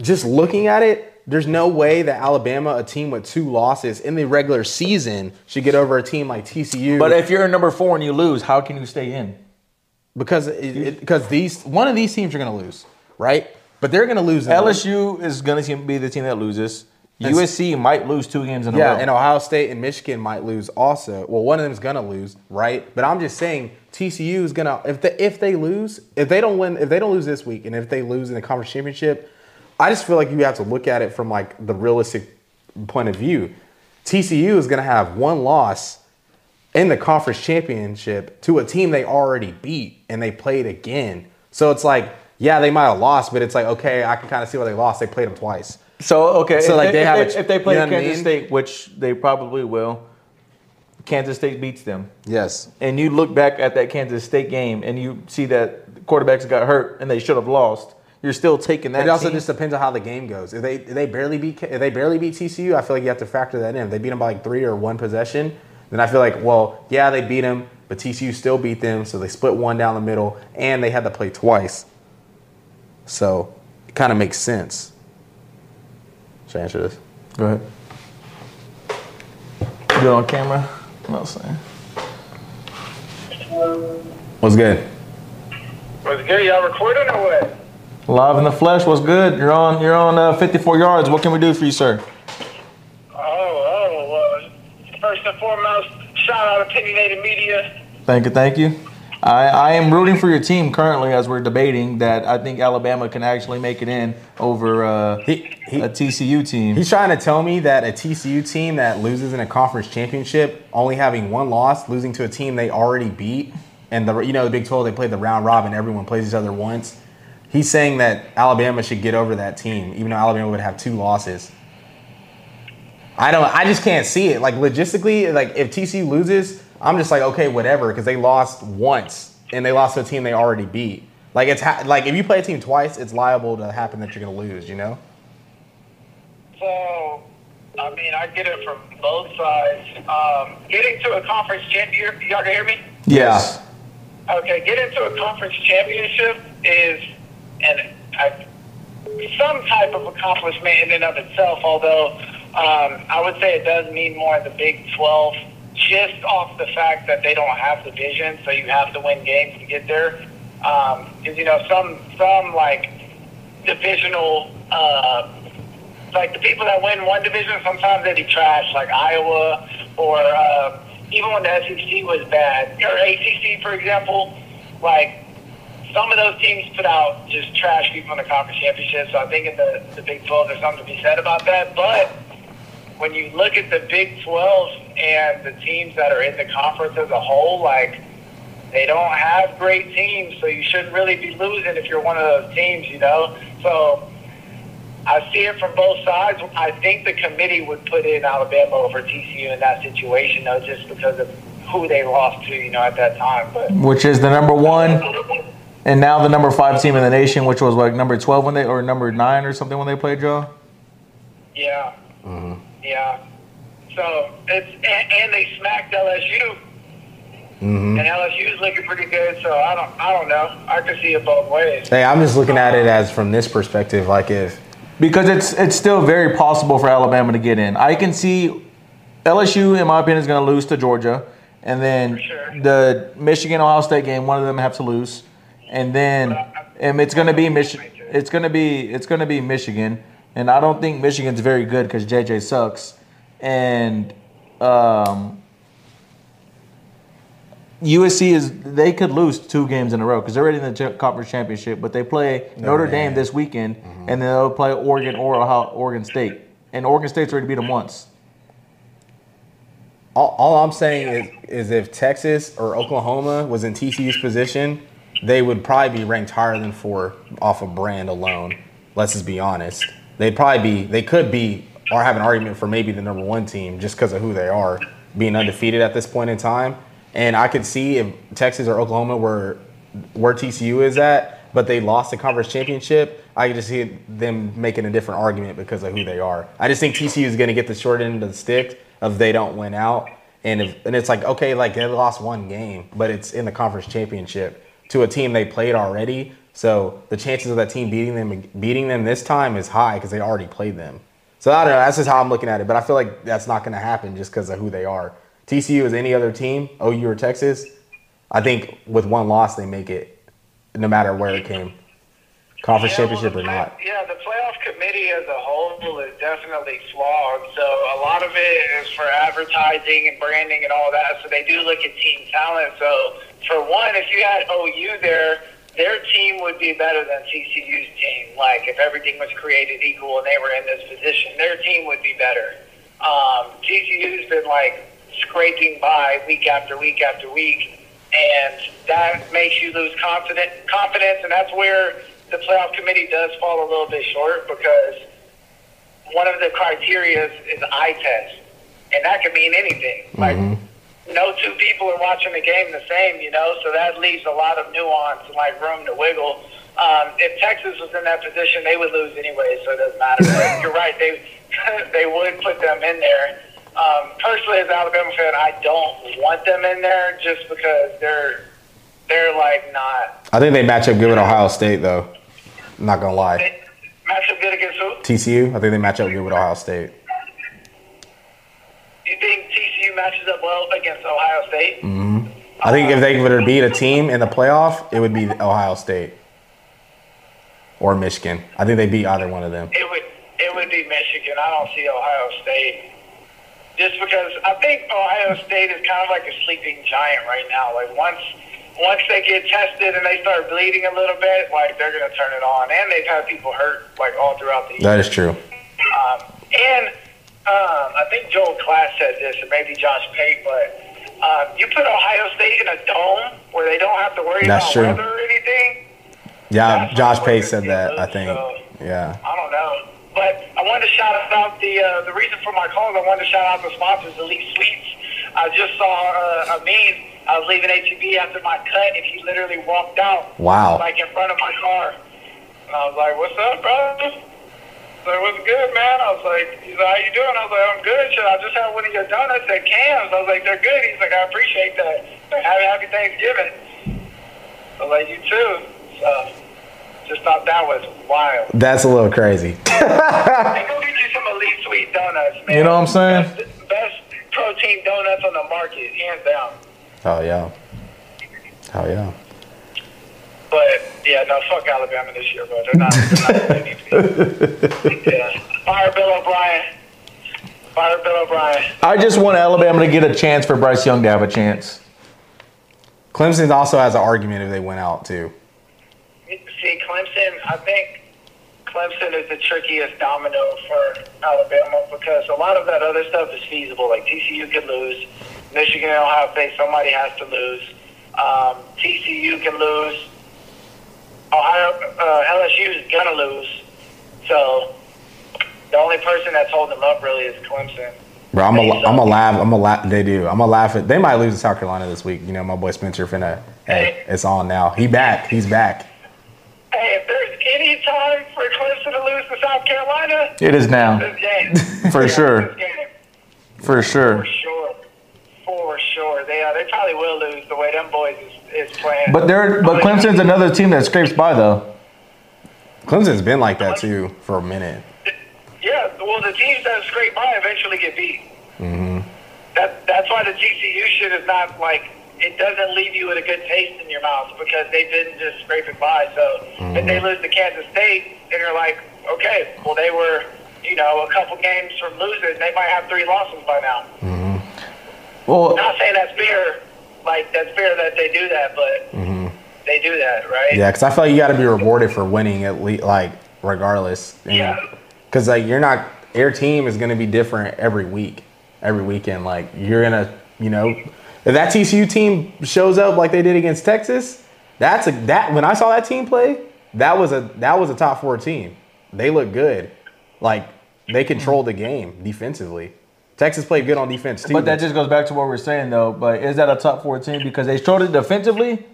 just looking at it, there's no way that Alabama, a team with two losses in the regular season, should get over a team like TCU. But if you're number four and you lose, how can you stay in? because because these one of these teams are going to lose, right? But they're going to lose. LSU is going to be the team that loses. USC might lose two games in a Yeah, row. and Ohio State and Michigan might lose also. Well, one of them's gonna lose, right? But I'm just saying TCU is gonna if they if they lose, if they don't win, if they don't lose this week, and if they lose in the conference championship, I just feel like you have to look at it from like the realistic point of view. TCU is gonna have one loss in the conference championship to a team they already beat and they played again. So it's like, yeah, they might have lost, but it's like, okay, I can kind of see why they lost. They played them twice. So okay, So, if like, they, they have if, a- they, if they play you know what I Kansas mean? State, which they probably will, Kansas State beats them, Yes. and you look back at that Kansas State game and you see that quarterbacks got hurt and they should have lost. You're still taking that. It also team. just depends on how the game goes. If they if they barely beat if they barely beat TCU, I feel like you have to factor that in. If they beat them by like three or one possession, then I feel like well, yeah, they beat them, but TCU still beat them, so they split one down the middle, and they had to play twice. So it kind of makes sense. Should I answer this? Go ahead. Good on camera. No saying. What's good? What's good? Y'all recording or what? Live in the flesh. What's good? You're on. You're on uh, 54 yards. What can we do for you, sir? Oh, oh, uh, first and foremost, shout out Opinionated Media. Thank you. Thank you. I, I am rooting for your team currently as we're debating that I think Alabama can actually make it in over uh, He- he- a TCU team. He's trying to tell me that a TCU team that loses in a conference championship, only having one loss, losing to a team they already beat, and the you know the Big 12 they played the round robin, everyone plays each other once. He's saying that Alabama should get over that team, even though Alabama would have two losses. I don't. I just can't see it. Like logistically, like if TCU loses, I'm just like okay, whatever, because they lost once and they lost to a team they already beat. Like it's ha- like if you play a team twice, it's liable to happen that you're gonna lose. You know. So, I mean, I get it from both sides. Um, getting to a conference championship, y'all can hear me? yes. Okay, getting to a conference championship is an, a, some type of accomplishment in and of itself, although um, I would say it does mean more in the Big 12 just off the fact that they don't have division, so you have to win games to get there. Because, you know, some, some like divisional, uh, like the people that win one division, sometimes they be trash, like Iowa or uh, even when the SEC was bad, or ACC, for example. Like some of those teams put out just trash people in the conference championship. So I think in the, the Big 12, there's something to be said about that. But when you look at the Big 12 and the teams that are in the conference as a whole, like they don't have great teams, so you shouldn't really be losing if you're one of those teams, you know. So I see it from both sides. I think the committee would put in Alabama over TCU in that situation, though, just because of who they lost to, you know, at that time. But Which is the number one and now the number five team in the nation, which was like number twelve when they or number nine or something when they played Joe. yeah, mm-hmm. yeah. So it's and, and they smacked LSU. Mm-hmm. And LSU is looking pretty good, so I don't, I don't know. I could see it both ways. Hey, I'm just looking at it as from this perspective. Like if Because it's it's still very possible for Alabama to get in. I can see LSU, in my opinion, is going to lose to Georgia, and then sure. the Michigan Ohio State game, one of them have to lose, and then and it's going to be Michigan. It's going to be it's going to be Michigan, and I don't think Michigan's very good because JJ sucks, and um, USC is they could lose two games in a row because they're already in the conference championship, but they play Notre, Dame. Dame. this weekend, and then they'll play Oregon or Oregon State, and Oregon State's already beat them once. all, all I'm saying is is if Texas or Oklahoma was in TCU's position, they would probably be ranked higher than four off of brand alone. Let's just be honest. They'd probably be they could be or have an argument for maybe the number one team just because of who they are, being undefeated at this point in time. And I could see if Texas or Oklahoma were where TCU is at, but they lost the conference championship, I could just see them making a different argument because of who they are. I just think TCU is going to get the short end of the stick if they don't win out. And if and it's like okay, like they lost one game, but it's in the conference championship to a team they played already. So the chances of that team beating them beating them this time is high because they already played them. So I don't know. That's just how I'm looking at it. But I feel like that's not going to happen just because of who they are. TCU is any other team, OU or Texas. I think with one loss they make it, no matter where it came, conference Yeah, championship the or not. Yeah, the playoff committee as a whole is definitely flawed. So a lot of it is for advertising and branding and all that. So they do look at team talent. So for one, if you had OU there, their team would be better than TCU's team. Like if everything was created equal and they were in this position, their team would be better. Um, TCU's been like scraping by week after week after week, and that makes you lose confidence. Confidence, and that's where the playoff committee does fall a little bit short because one of the criteria is, eye test, and that could mean anything. Like no two people are watching the game the same, you know, so that leaves a lot of nuance and like room to wiggle. Um, if Texas was in that position, they would lose anyway, so it doesn't matter. But you're right, they they would put them in there. Um, personally, as an Alabama fan, I don't want them in there just because they're they're like not I think they match up good with Ohio State though. I'm not gonna lie. they match up good against who? TCU, I think they match up good with Ohio State. You think TCU matches up well against Ohio State? Mm-hmm. I think if they were to beat a team in the playoff, it would be Ohio State or Michigan. I think they beat either one of them. It would it would be Michigan. I don't see Ohio State. Just because I think Ohio State is kind of like a sleeping giant right now. Like once once they get tested and they start bleeding a little bit, like they're gonna turn it on. And they've had people hurt like all throughout the year. That is true. Um, and um, I think Joel Klatt said this, or maybe Josh Pate, but um, you put Ohio State in a dome where they don't have to worry That's about true. weather or anything. Yeah, Josh what said that. I think. so- Yeah. I don't know. But I wanted to shout out the uh, the reason for my call. I wanted to shout out the sponsors, Elite Sweets. I just saw uh, a meme. I was leaving HEB after my cut, and he literally walked out. Wow. Like in front of my car, and I was like, "What's up, bro?" Like, what's good, man? I was like, he's like, how you doing? I was like, I'm good. Shit, I just had one of your donuts at Cam's. I was like, they're good. He's like, I appreciate that. Like, happy, happy Thanksgiving. I was like, you too. So, just thought that was wild. That's a little crazy. Hey, go get you some Elite Sweet donuts, man. You know what I'm saying? Best, best protein donuts on the market, hands down. Oh yeah. Oh yeah. But yeah, no, fuck Alabama this year, bro. They're not. They're not they need to be. Yeah. Fire Bill O'Brien. Fire Bill O'Brien. I just want Alabama to get a chance for Bryce Young to have a chance. Clemson also has an argument if they went out too. See, Clemson, I think Clemson is the trickiest domino for Alabama because a lot of that other stuff is feasible. Like TCU could lose, Michigan and Ohio State, somebody has to lose. Um, TCU can lose. Ohio, uh, LSU is gonna lose. So the only person that's holding them up really is Clemson. Bro, I'm a, I'm a laugh. I'm a laugh. They do. I'm a laugh at. They might lose to South Carolina this week. You know, my boy Spencer finna. Hey, it's on now. He back. He's back. Hey, if there's any time for Clemson to lose to South Carolina, It is now, this game. For Yeah, sure. This game. for For sure. Sure. For sure. They uh, they probably will lose the way them boys is, is playing. But they're but Clemson's another team that scrapes by though. Clemson's been like that too for a minute. Yeah, well, the teams that scrape by eventually get beat. Mm-hmm. That that's why the TCU shit is not like it doesn't leave you with a good taste in your mouth because they didn't just scrape it by. So if Mm-hmm. they lose to Kansas State, then you're like, okay, well they were, you know, a couple games from losing. They might have three losses by now. Well, Not saying that's fair, like that's fair that they do that, but mm-hmm. they do that, right? Yeah, because I feel like you got to be rewarded for winning at least, like regardless. Yeah. Because like you're not, your team is gonna be different every week, every weekend. Like you're gonna, you know, if that TCU team shows up like they did against Texas, that's a that when I saw that team play, that was a that was a top four team. They look good, like they controlled the game defensively. Texas played good on defense too. but that just goes back to what we're saying though. But is that a top four team because they showed it defensively,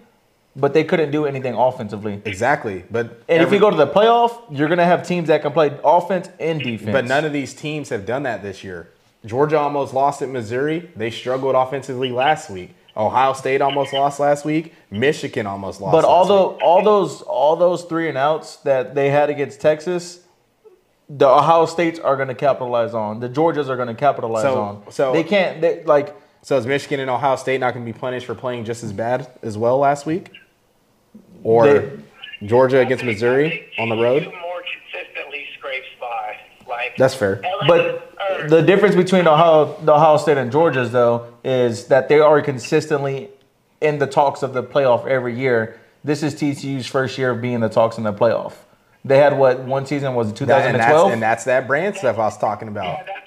but they couldn't do anything offensively? exactly. But And if you go to the playoff, you're gonna have teams that can play offense and defense. But none of these teams have done that this year. Georgia almost lost at Missouri. They struggled offensively last week. Ohio State almost lost last week. Michigan almost lost. But last although week. all those all those three and outs that they had against Texas, the Ohio States are going to capitalize on. The Georgias are going to capitalize So- on. so- they can't. They, like so is Michigan and Ohio State not going to be punished for playing just as bad as well last week? Or They- Georgia against think- Missouri I think on the road? More consistently scrapes by. Like That's fair. But the difference between Ohio, the Ohio State and Georgia's though is that they are consistently in the talks of the playoff every year. This is TCU's first year of being in the talks in the playoff. They had what one season was it That- and, that's, 2012. and that's that brand stuff I was talking about. Yeah, about. that's,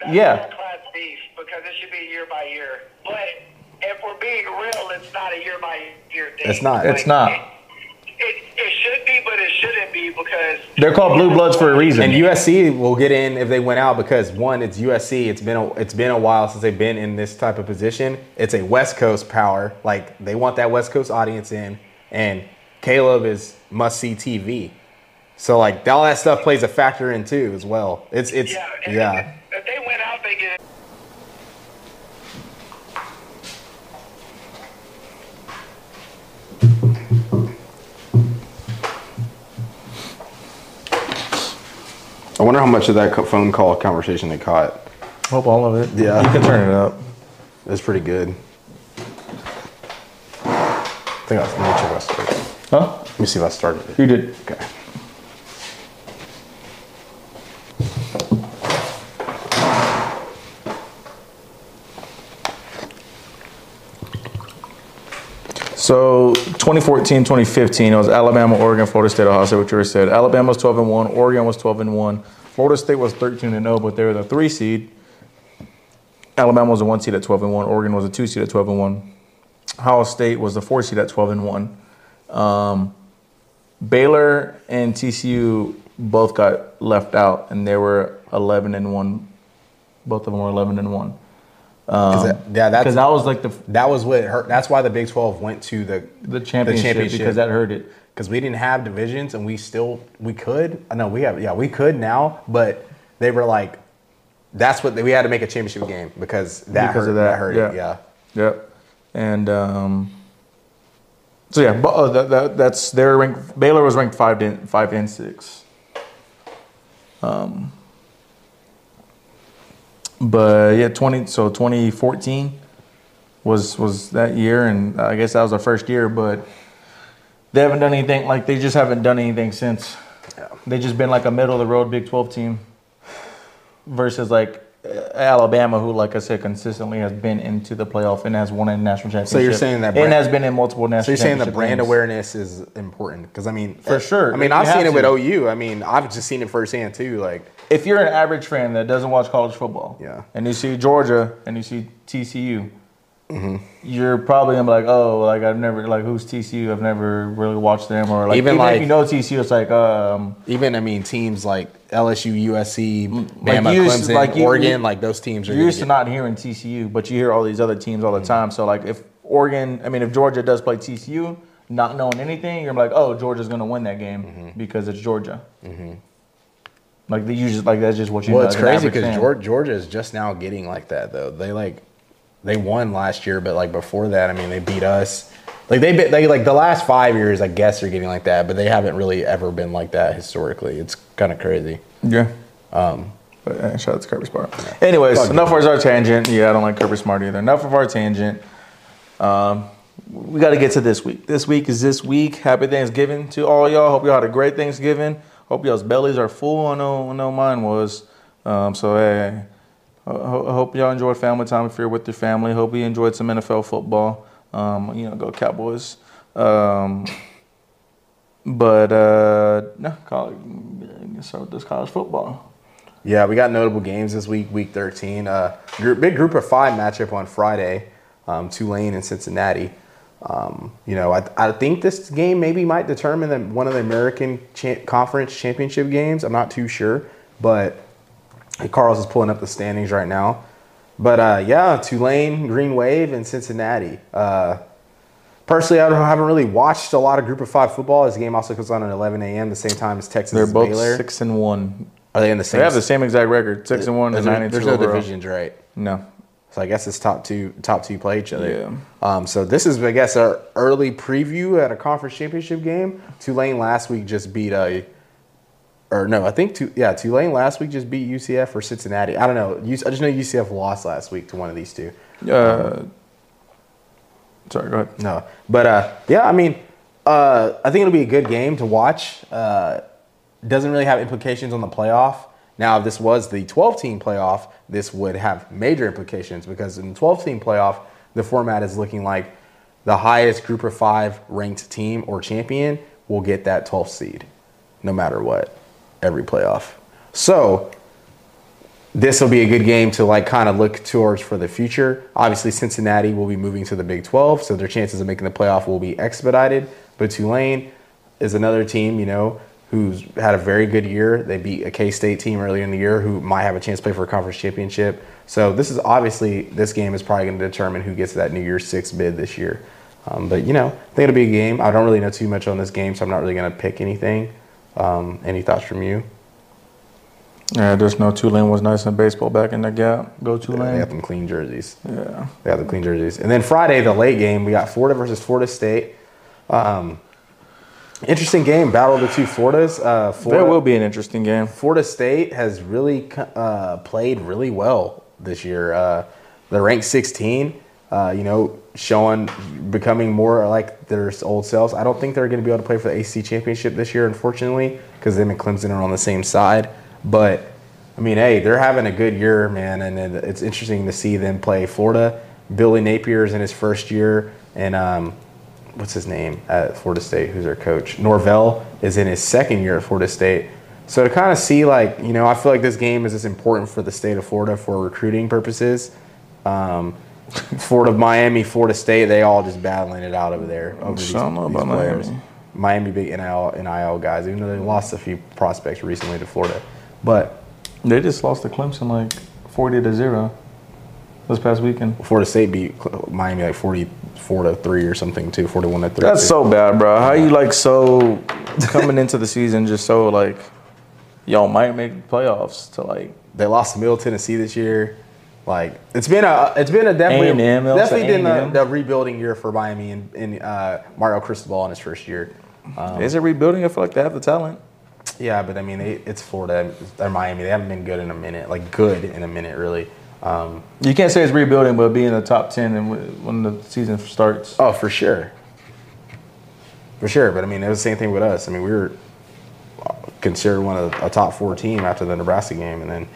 that's Yeah. yeah. class beef because it should be year by year. But if we're being real, it's not a year by year thing. It's not. It's not. It, it, it should be, but it shouldn't be because They're called blue bloods for a reason. And USC will get in if they went out because one, it's USC. It's been a, it's been a while since they've been in this type of position. It's a West Coast power. Like they want that West Coast audience in, and Caleb is must see TV. So like all that stuff plays a factor in too as well. It's it's yeah, yeah. If, if they went out, they get. I wonder how much of that phone call conversation they caught. Hope all of it. Yeah. you can turn it up. It's pretty good. I think I, let me check if I started. Huh? Let me see if I started it. You did. Okay. So 2014, 2015, it was Alabama, Oregon, Florida State, Ohio State, which you already said. Alabama was 12 and 1, Oregon was 12 and 1, Florida State was 13 and 0, but they were the three seed. Alabama was a one seed at 12 and 1, Oregon was a two seed at 12 and 1. Ohio State was the four seed at 12 and 1. Um, Baylor and TCU both got left out, and they were 11 and 1. Both of them were 11 and 1. 'Cause that- yeah, that's Because that was like the that was what hurt. That's why the Big Twelve went to the the championship, because that hurt it. because we didn't have divisions and we still we could. I know we have yeah we could now, but they were like that's what we had to make a championship game because that because hurt, of that. hurt yeah. it. Yeah. Yep. And um, so yeah, but uh, that, that, that's their rank. Baylor was ranked five and five and six. Um, but yeah, twenty. So twenty fourteen was was that year, and I guess that was our first year. But they haven't done anything. Like they just haven't done anything since. Yeah. They just been like a middle of the road Big Twelve team versus like Alabama, who, like I said, consistently has been into the playoff and has won a national championship. So you're saying that and brand- has been in multiple national. So you're saying the brand games. awareness is important because I mean For eh, sure. I mean I've seen it with. OU. I mean I've just seen it firsthand too. Like If you're an average fan that doesn't watch college football, Yeah. and you see Georgia and you see TCU, Mm-hmm. you're probably gonna be like, oh, like I've never like who's TCU? I've never really watched them, or like Even even, like- if you know TCU, it's like um, even I mean teams like LSU, USC, Mm, like you used- Clemson, like you- Oregon, you- like those teams are. You're used to get- not hearing TCU, but you hear all these other teams all the time. So like if Oregon, I mean if Georgia does play TCU, not knowing anything, you're like, oh, Georgia's gonna win that game Mm-hmm. because it's Georgia. Like they usually like that's just what you Well, know. it's crazy because Georgia is just now getting like that though. They like they won last year, but like before that, I mean, they beat us. Like they been they like the last five years, I guess they're getting like that, but they haven't really ever been like that historically. It's kind of crazy. Yeah. Um, But uh, shout out to Kirby Smart. Anyways, Fuck enough of our tangent. Yeah, I don't like Kirby Smart either. Enough of our tangent. Um, we got to get to this week. This week is this week. Happy Thanksgiving to all y'all. Hope y'all had a great Thanksgiving. Hope y'all's bellies are full. I know, I know mine was. Um, so hey, I hope y'all enjoyed family time if you're with your family. Hope you enjoyed some NFL football. Um, you know, go Cowboys. Um, but uh, no, college. Start with this college football. yeah, we got notable games this week, week 13. Uh, group, big group of five matchup on Friday, um, Tulane and Cincinnati. Um, you know, I, I think this game maybe might determine the, one of the American cha- Conference Championship games. I'm not too sure, but Carlos is pulling up the standings right now. But uh, yeah, Tulane, Green Wave, and Cincinnati. Uh, personally, I don't- haven't really watched a lot of Group of Five football. This game also goes on at 11 a.m. the same time as Texas. They're both Baylor. six and one. Are they in the same? They have the same exact record, six and one, and nine and there's no overall. divisions, right? No, So I guess it's top two. Top two play each other. Yeah. Um, so this is, I guess, our early preview at a conference championship game. Tulane last week just beat a, or no, I think two. Yeah, Tulane last week just beat UCF or Cincinnati. I don't know. I just know UCF lost last week to one of these two. uh, sorry, go ahead. No, but uh, yeah, I mean, uh, I think it'll be a good game to watch. Uh, doesn't really have implications on the playoff. Now, if this was the 12 team playoff, this would have major implications because in the 12 team playoff, the format is looking like the highest group of five ranked team or champion will get that 12th seed, no matter what, every playoff. So, this will be a good game to like kind of look towards for the future. Obviously, Cincinnati will be moving to the Big 12, so their chances of making the playoff will be expedited. But Tulane is another team, you know, who's had a very good year. They beat a K State team earlier in the year who might have a chance to play for a conference championship. So this is obviously this game is probably going to determine who gets that New Year's Six bid this year. Um, but you know, I think it'll be a game. I don't really know too much on this game, so I'm not really going to pick anything. Um, any thoughts from you? Yeah, there's no Tulane was nice in baseball back in the gap. Go Tulane. They Tulane. got them clean jerseys. Yeah. They got the clean jerseys. And then Friday, the late game, we got Florida versus Florida State. Um, interesting game, battle of the two Floridas. Uh, Florida, There will be an interesting game. Florida State has really uh, played really well this year. Uh, they're ranked 16. Uh, you know, showing becoming more like their old selves. I don't think they're going to be able to play for the AC championship this year, unfortunately, because them and Clemson are on the same side. But I mean, hey, they're having a good year, man, and it's interesting to see them play Florida. Billy Napier is in his first year, and um, what's his name at Florida State, who's their coach. Norvell is in his second year at Florida State. So to kind of see like you know, I feel like this game is as important for the state of Florida for recruiting purposes. Um, Florida, Miami, Florida State, they all just battling it out over there over these, I don't know these players. Miami. Miami big NIL, NIL guys, even though they lost a few prospects recently to Florida. But They just lost to Clemson like forty to zero this past weekend. Florida State beat Miami like 44 to 3 or something too, 41 to 3. That's so bad, bro. How you like so coming into the season just so like y'all might make playoffs to like They lost to Middle Tennessee this year. Like it's been a it's been a definitely A&M, definitely been the, A&M. the rebuilding year for Miami and, and uh, Mario Cristobal in his first year. Um, is it rebuilding? I feel like they have the talent. yeah, but I mean they, it's Florida, they're Miami. They haven't been good in a minute, like good in a minute really. Um, You can't say it's rebuilding, but being in the top ten and when the season starts. oh, for sure, for sure. But I mean it was the same thing with us. I mean we were considered one of the, a top four team after the Nebraska game, and then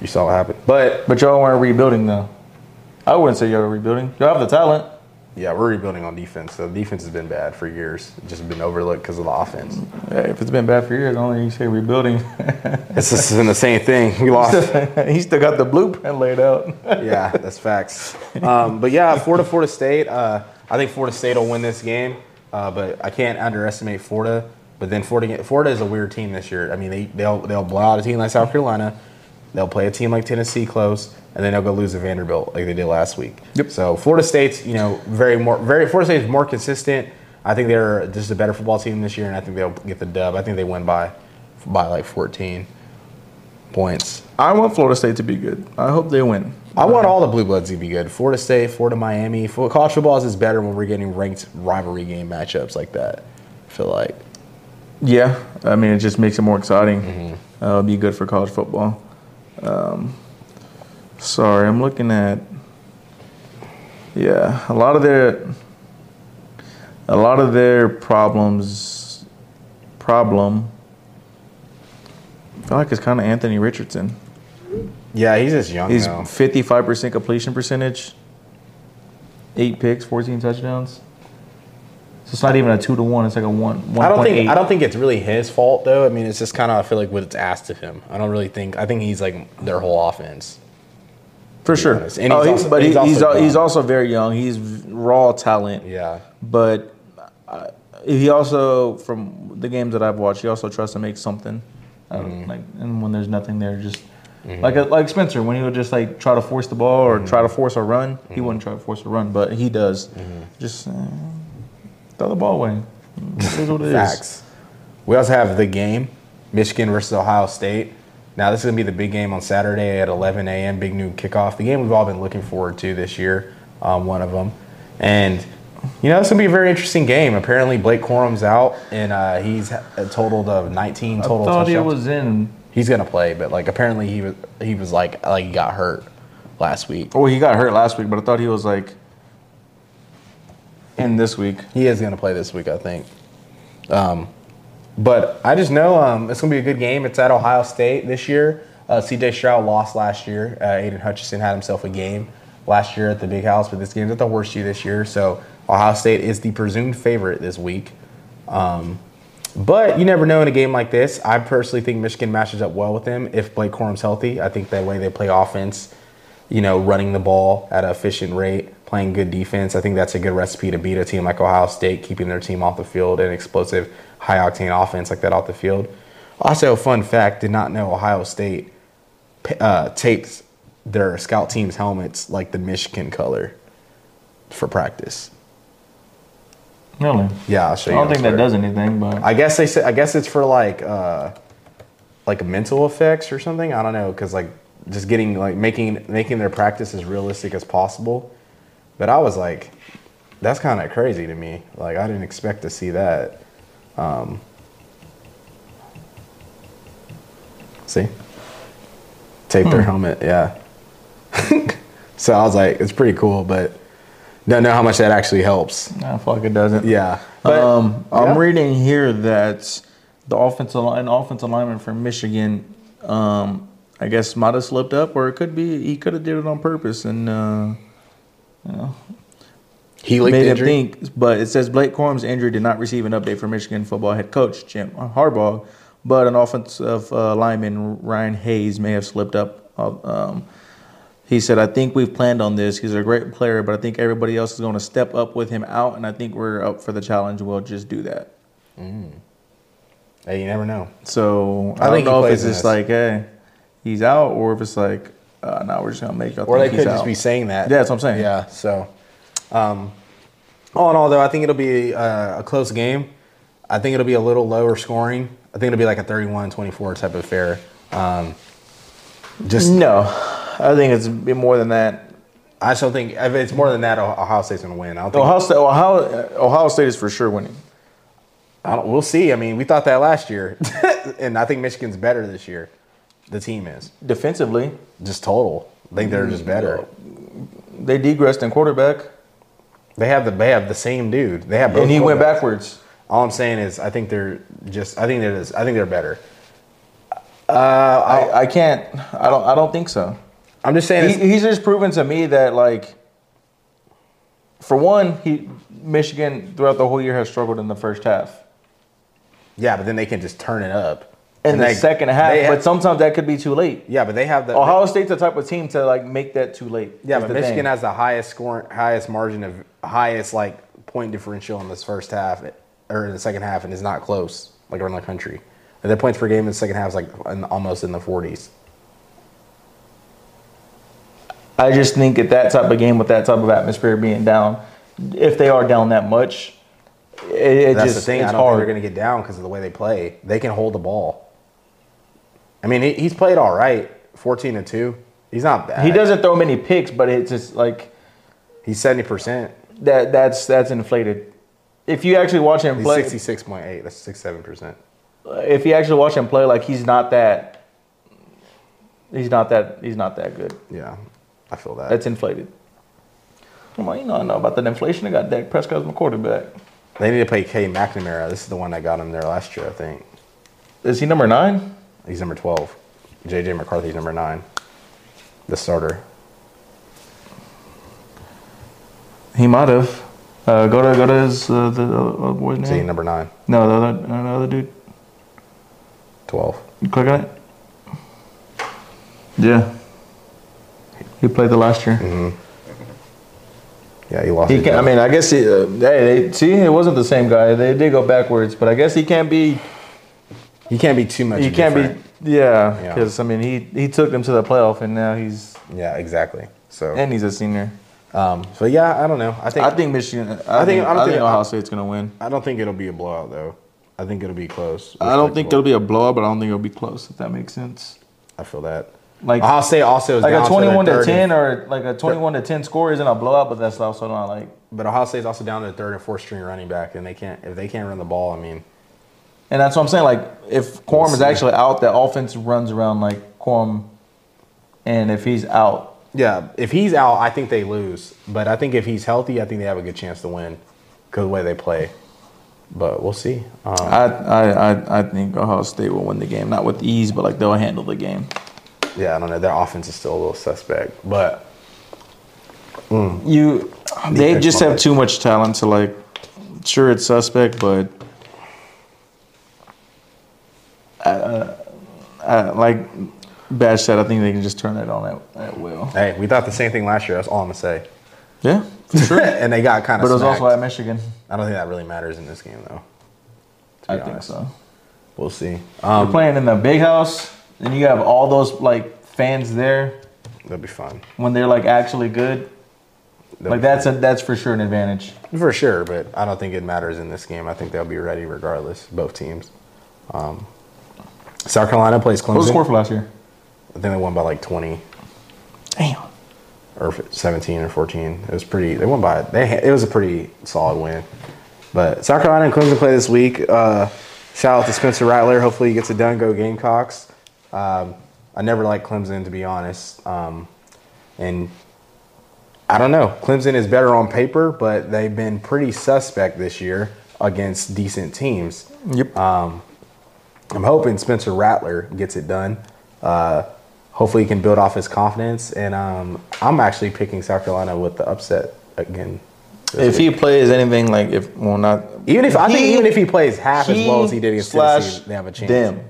you saw what happened. But But y'all weren't rebuilding though. I wouldn't say y'all were rebuilding. Y'all have the talent. Yeah, we're rebuilding on defense. The defense has been bad for years. It's just been overlooked because of the offense. Hey, if it's been bad for years, I only you say rebuilding. It's just been the same thing. We lost. he still got the blueprint laid out. yeah, that's facts. Um, but yeah, Florida, Florida State. Uh, I think Florida State will win this game, uh, but I can't underestimate Florida. But then Florida, Florida is a weird team this year. I mean, they they'll they'll blow out a team like South Carolina. They'll play a team like Tennessee close, and then they'll go lose to Vanderbilt like they did last week. Yep. So Florida State's you know very more very Florida State's more consistent. I think they're just a better football team this year, and I think they'll get the dub. I think they win by by like 14 points. I want Florida State to be good. I hope they win. I want all the blue bloods to be good. Florida State, Florida, Miami. College football is better when we're getting ranked rivalry game matchups like that. I feel like. Yeah, I mean it just makes it more exciting. Uh, it'll be good for college football. Um, sorry, I'm looking at. Yeah, a lot of their. A lot of their problems. Problem. I feel like it's kind of Anthony Richardson. Yeah, he's just young He's 55% completion percentage, eight picks, 14 touchdowns. So it's not even a two to one. It's like a one. 1. I don't think I don't think it's really his fault though. I mean, it's just kind of I feel like what it's asked of him. I don't really think. I think he's like their whole offense. for sure. honest. And oh, he's also- but he's he's also al- he's also very young. He's raw talent. Yeah. But uh, he also, from the games that I've watched, he also tries to make something. Mm-hmm. Like, and when there's nothing there, just like a, like Spencer, when he would just like try to force the ball or try Mm-hmm. to force a run, he wouldn't try to force a run, but he does. Just uh, throw the ball away. It is what it is. Facts. We also have the game, Michigan versus Ohio State. Now this is gonna be the big game on Saturday at 11 a.m. Big Noon Kickoff. The game we've all been looking forward to this year. Um, one of them, and you know it's gonna be a very interesting game. Apparently Blake Corum's out, and uh, he's a total of 19 total. I total thought he was in. he's gonna play, but like apparently he was he was like like he got hurt last week. Oh, he got hurt last week, but I thought he was like in this week. He is going to play this week, I think. Um, but I just know um, it's going to be a good game. It's at Ohio State this year. Uh, CJ Stroud lost last year. Uh, Aidan Hutchinson had himself a game last year at the Big House, but this game's at the Horseshoe this year. So Ohio State is the presumed favorite this week. Um, but you never know in a game like this. I personally think Michigan matches up well with them if Blake Corum's healthy. I think that way they play offense, you know, running the ball at an efficient rate, playing good defense. I think that's a good recipe to beat a team like Ohio State, keeping their team off the field and explosive, high octane offense like that off the field. Also, fun fact: did not know Ohio State uh, tapes their scout team's helmets like the Michigan color for practice. Really? Yeah, I'll show I don't on think that does anything, but I guess they say. I guess it's for like uh, like mental effects or something. I don't know because like just getting like making making their practice as realistic as possible. But I was like, that's kind of crazy to me. Like I didn't expect to see that. Um, see, tape their helmet. Yeah. so I was like, it's pretty cool, but don't know how much that actually helps. nah, fuck it doesn't. Yeah. um, I'm yeah. reading here that the offensive line, offensive lineman from Michigan, um, I guess might have slipped up, or it could be he could have did it on purpose, and uh, you know, He made him think. But it says Blake Corum's injury did not receive an update from Michigan football head coach Jim Harbaugh, but an offensive uh, lineman Ryan Hayes may have slipped up. Uh, Um, he said, "I think we've planned on this. He's a great player, but I think everybody else is going to step up with him out, and I think we're up for the challenge. We'll just do that." Hey, you never know. So I I, don't know if it's just like, hey, he's out, or if it's like, uh, now we're just gonna make up. Or they could just out. be saying that. Yeah, that's what I'm saying. Yeah. So, um, all in all, though, I think it'll be uh, a close game. I think it'll be a little lower scoring. I think it'll be like a 31-24 type of affair. Um, just, No, I think it's a more than that. I still think if it's more than that, Ohio State's going to win. I don't think. Ohio State, Ohio, Ohio State is for sure winning. I don't, we'll see. I mean, we thought that last year, and I think Michigan's better this year. The team is Defensively, just total. I think they're just better. they degressed in quarterback, They have the they have the same dude. They have both and he went backwards. All I'm saying is, I think they're just. I think they're. Just, I think they're better. Uh, I, I can't. I don't. I don't think so. I'm just saying. He, he's just proven to me that, like, for one, he Michigan throughout the whole year has struggled in the first half. yeah, but then they can just turn it up In the they- second half, they but sometimes that could be too late. yeah, but they have the. Ohio State's the type of team to like make that too late. yeah, but Michigan thing. has the highest score, highest margin of highest like point differential in this first half or in the second half, and is not close like around the country. And their points per game in the second half is like in, almost in the 40s. I just think at that type of game with that type of atmosphere being down, if they are down that much, it, it That's just the thing. it's I don't think hard. they're going to get down because of the way they play. They can hold the ball. I mean, he, he's played all right. 14 to two. He's not bad. he doesn't throw many picks, but it's just like He's 70 percent. that. That's that's inflated. If you actually watch him He's play, 66.8. That's 67 percent. if you actually watch him play, like he's not that. He's not that. He's not that good. Yeah, I feel that. That's inflated. Come on, you know I know about that inflation. I got Dak Prescott as my quarterback. They need to play Cade McNamara. This is the one that got him there last year, I think. Is he number nine? He's number 12. JJ McCarthy's number nine. The starter. He might have. Uh, go to go to his uh, the uh, boy's See, name. number nine. No, the other no, the other dude. 12. You click on it. Yeah. He played the last year. Yeah, he lost. He can, I mean, I guess he, uh, hey, they, see, it wasn't the same guy. They did go backwards, but I guess he can't be. He can't be too much. He can't different. be. Yeah, Yeah. because I mean, he he took them to the playoff, and now he's Yeah, exactly. So, and he's a senior. um, so yeah, I don't know. I think I think Michigan. I, I think- think I I, don't think think- Ohio State's gonna win. I don't think it'll be a blowout though. I think it'll be close. I don't think there'll be a blowout, but I don't think it'll be close. If that makes sense. I feel that. Like Ohio State also is like down a twenty-one to third ten or like a twenty-one to ten score isn't a blowout, but that's also not like. but Ohio State's also down to the third and fourth string running back, and they can't if they can't run the ball. I mean, And that's what I'm saying. Like, if Corum is actually out, the offense runs around like Corum. And if he's out, yeah, if he's out, I think they lose. But I think if he's healthy, I think they have a good chance to win because of the way they play. But we'll see. Um, I, I, I, I think Ohio State will win the game. Not with ease, but like they'll handle the game. yeah, I don't know. Their offense is still a little suspect, but You, they just have too much talent to like. Sure, it's suspect, but. Uh, uh, like Bash said, I think they can just turn that on at, at will. hey, we thought the same thing last year. That's all I'm gonna say. Yeah, for sure. and they got kind of. but it was also at Michigan. I don't think that really matters in this game, though. I think so. We'll see. You're Um, playing in the big house, and you have all those like fans there that'll be fun. when they're like actually good. That'll Like that's a that's for sure an advantage. For sure, but I don't think it matters in this game. I think they'll be ready regardless, both teams. Um, South Carolina plays Clemson. What was the score for last year? I think they won by like 20 Damn. or 17 or 14. It was pretty, they won by, they, it was a pretty solid win. But South Carolina and Clemson play this week. Uh, shout out to Spencer Rattler. Hopefully he gets it done. Go Gamecocks. Um, I never liked Clemson, to be honest. Um, and I don't know. Clemson is better on paper, but they've been pretty suspect this year against decent teams. Yep. I'm hoping Spencer Rattler gets it done. Uh, hopefully, he can build off his confidence. And um, I'm actually picking South Carolina with the upset again If he plays anything like if well not Even if I think even if he plays half as well as he did against Tennessee, they have a chance. Them,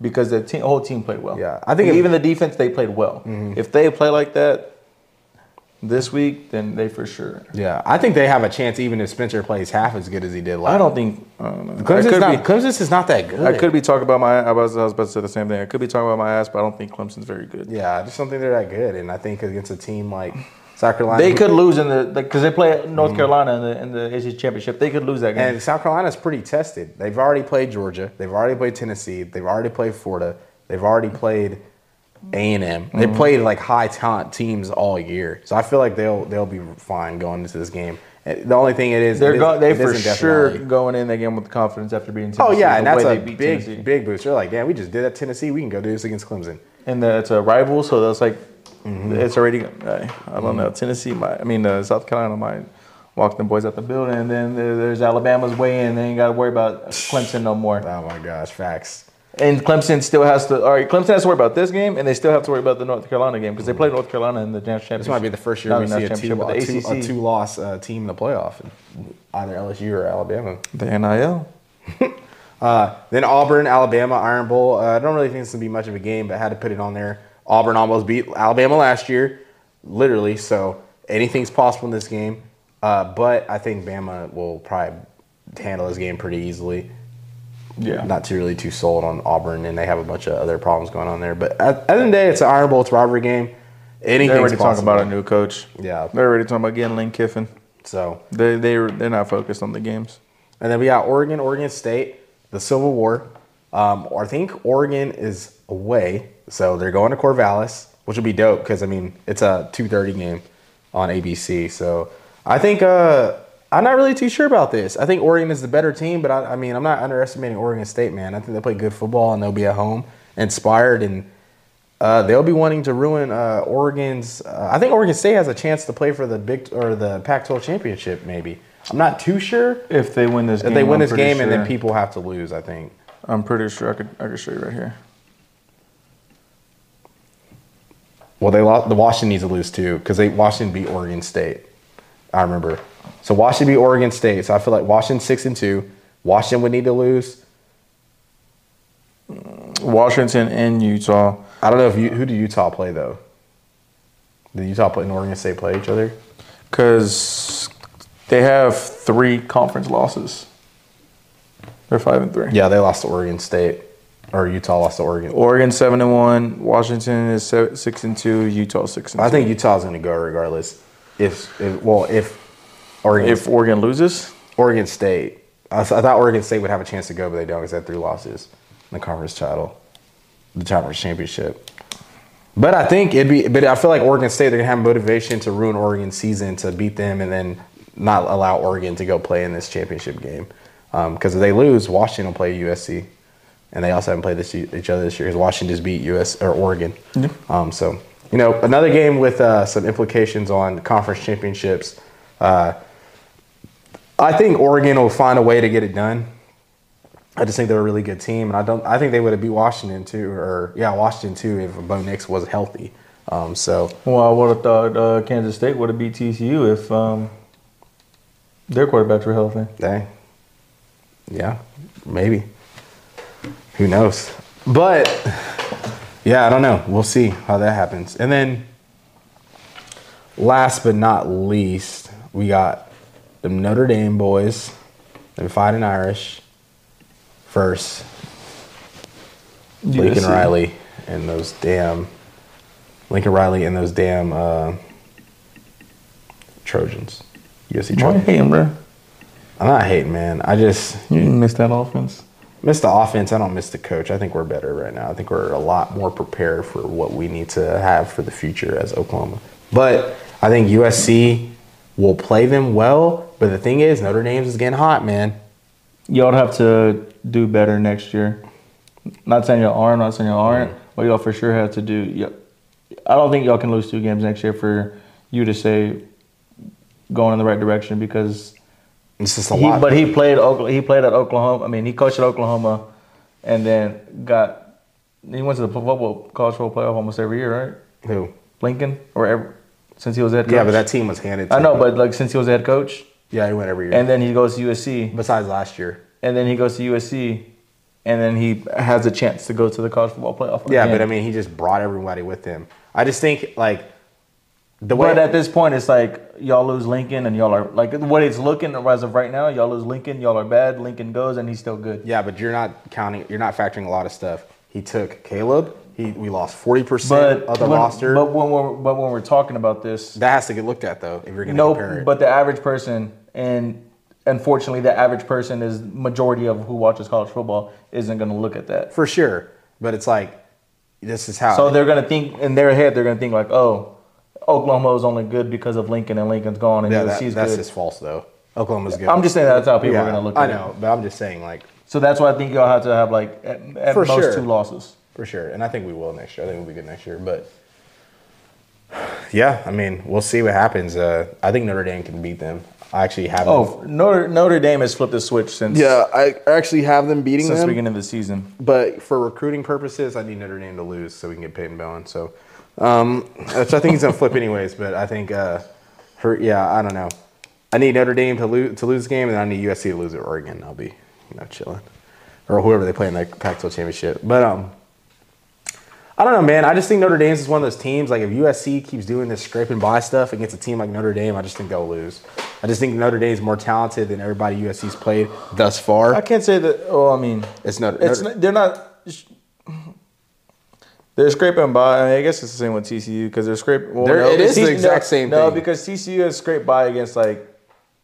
because the team, whole team played well. Yeah, I think if- even the defense they played well. If they play like that this week, then they for sure. Yeah, I think they have a chance even if Spencer plays half as good as he did last. I don't think. I don't Clemson's not, be. Clemson's is not that good. I could be talking about my. I was, I was about to say the same thing. I could be talking about my ass, but I don't think Clemson's very good. Yeah, I just don't think they're that good. And I think against a team like South Carolina, They could lose in the because they play North mm-hmm. Carolina in the in the ACC championship. They could lose that game. And South Carolina's pretty tested. They've already played Georgia. They've already played Tennessee. They've already played Florida. They've already played A and M. They Mm-hmm. played like high talent teams all year. So I feel like they'll they'll be fine going into this game. The only thing it is, They're it is- go, they for sure Valley. going in that game with confidence after being. Oh yeah, and the that's a big Tennessee. big boost. They're like, damn, we just did that Tennessee. We can go do this against Clemson. and the, it's a rival, so that's like Mm-hmm. it's already. I, I don't know. Tennessee might. I mean, uh, South Carolina might walk them boys out the building, and then there, there's Alabama's way in. They ain't got to worry about Clemson no more. Oh my gosh, facts. And Clemson still has to. All right, Clemson has to worry about this game, and they still have to worry about the North Carolina game because they played North Carolina in the national championship. This might be the first year we see a two, a championship, two, a two loss uh, team in the playoff, either LSU or Alabama. The NIL. Uh, then Auburn, Alabama, Iron Bowl. Uh, I don't really think it's gonna be much of a game, but I had to put it on there. Auburn almost beat Alabama last year, literally. So anything's possible in this game. Uh, but I think Bama will probably handle this game pretty easily. Yeah. Not too really too sold on Auburn, and they have a bunch of other problems going on there. But at, at the end of the day, it's an Iron Bowl. It's a rivalry game. Anything's They're already talking about a new coach. Yeah. They're already talking about getting Lane Kiffin. So They they they're not focused on the games. And then we got Oregon, Oregon State, the Civil War. Um, I think Oregon is away, so they're going to Corvallis, which will be dope because I mean it's a two thirty game on ABC. So I think uh, I'm not really too sure about this. I think Oregon is the better team, but I, I mean I'm not underestimating Oregon State, man. I think they play good football and they'll be at home, inspired, and uh, they'll be wanting to ruin uh, Oregon's. Uh, I think Oregon State has a chance to play for the big or the Pac-12 championship. Maybe I'm not too sure. If they win this game, If they win I'm this game and then people have to lose, I think. I'm pretty sure I could I could show you right here. Well, they lost. The Washington needs to lose too because they Washington beat Oregon State. I remember. So Washington beat Oregon State. So I feel like Washington six and two. Washington would need to lose. Washington and Utah. I don't know if you who do Utah play though. Did Utah play and Oregon State play each other? Because they have three conference losses. They're five and three. Yeah, they lost to Oregon State, or Utah lost to Oregon. Oregon seven and one. Washington is se- six and two. Utah six and I two. think Utah's going to go regardless. If, if well, if Oregon if Oregon loses, Oregon State. I, th- I thought Oregon State would have a chance to go, but they don't because they had three losses in the conference title, the conference championship. But I think it'd be. But I feel like Oregon State they're gonna have motivation to ruin Oregon's season to beat them and then not allow Oregon to go play in this championship game. Because if they lose, Washington will play USC, and they also haven't played this, each other this year because Washington just beat US or Oregon. Um, so you know another game with uh, some implications on conference championships. Uh, I think Oregon will find a way to get it done. I just think they're a really good team, and I don't. I think they would have beat Washington too, or yeah, Washington too, if Bo Nix was healthy. Um, so well, I would have thought uh, Kansas State would have beat TCU if um, their quarterbacks were healthy. they, yeah, maybe. Who knows? But yeah, I don't know. We'll see how that happens. And then, last but not least, we got the Notre Dame boys, them fighting Irish. First, Lincoln Riley and those damn Lincoln Riley and those damn uh, Trojans. USC Why Trojans. hating, bro? I'm not hating, man. I just You didn't miss that offense. miss the offense. I don't miss the coach. I think we're better right now. I think we're a lot more prepared for what we need to have for the future as Oklahoma. But I think USC will play them well. But the thing is, Notre Dame's is getting hot, man. Y'all have to do better next year. Not saying y'all aren't, not saying y'all aren't, but y'all for sure have to do. I don't think y'all can lose two games next year for you to say going in the right direction because It's just a he, lot. but he played he played at Oklahoma. I mean, he coached at Oklahoma, and then got he went to the football college football playoff almost every year, right? Who? Lincoln or ever since he was head coach. Yeah, but that team was handed. To I know, him. but like since he was head coach, Yeah, he went every year. and then he goes to USC, besides last year. and then he goes to USC, and then he has a chance to go to the college football playoff. Yeah, again. but I mean, he just brought everybody with him. I just think like the way But at this point, it's like y'all lose Lincoln, and y'all are like what it's looking as of right now. Y'all lose Lincoln, y'all are bad. Lincoln goes, and he's still good. yeah, but you're not counting. You're not factoring a lot of stuff. He took Caleb. He we lost forty But percent of the when, roster. But when we're but when we're talking about this, that has to get looked at though. If you're going to compare no. it. But the average person, and unfortunately, the average person is majority of who watches college football isn't going to look at that. for sure. But it's like this is how. So they're going to think in their head, they're going to think like, oh, Oklahoma is only good because of Lincoln, and Lincoln's gone, and yeah, that, USC's that's good. just false though. Oklahoma's good. I'm just saying that's how people yeah, are going to look I at it. know, but I'm just saying like So that's why I think y'all have to have like at, at most sure. two losses. For sure, and I think we will next year. I think we'll be good next year, but yeah, I mean, we'll see what happens. Uh, I think Notre Dame can beat them. I actually have. Oh, Notre Notre Dame has flipped the switch since yeah, I actually have them beating since the beginning of the season. But for recruiting purposes, I need Notre Dame to lose so we can get Peyton Bowen. So, um, which I think he's gonna flip anyways. But I think, uh, for yeah, I don't know. I need Notre Dame to lose to lose the game, and I need USC to lose at Oregon. I'll be you know chilling, or whoever they play in the Pac-12 championship. But um, I don't know, man. I just think Notre Dame is one of those teams. Like if USC keeps doing this scraping by stuff against a team like Notre Dame, I just think they'll lose. I just think Notre Dame is more talented than everybody USC's played thus far. I can't say that. Oh, I mean, It's Notre. it's Notre not, they're not. They're scraping by. I, mean, I guess it's the same with TCU because they're scraping. Well, They're- no, it is the exact no, same No, thing. because TCU has scraped by against like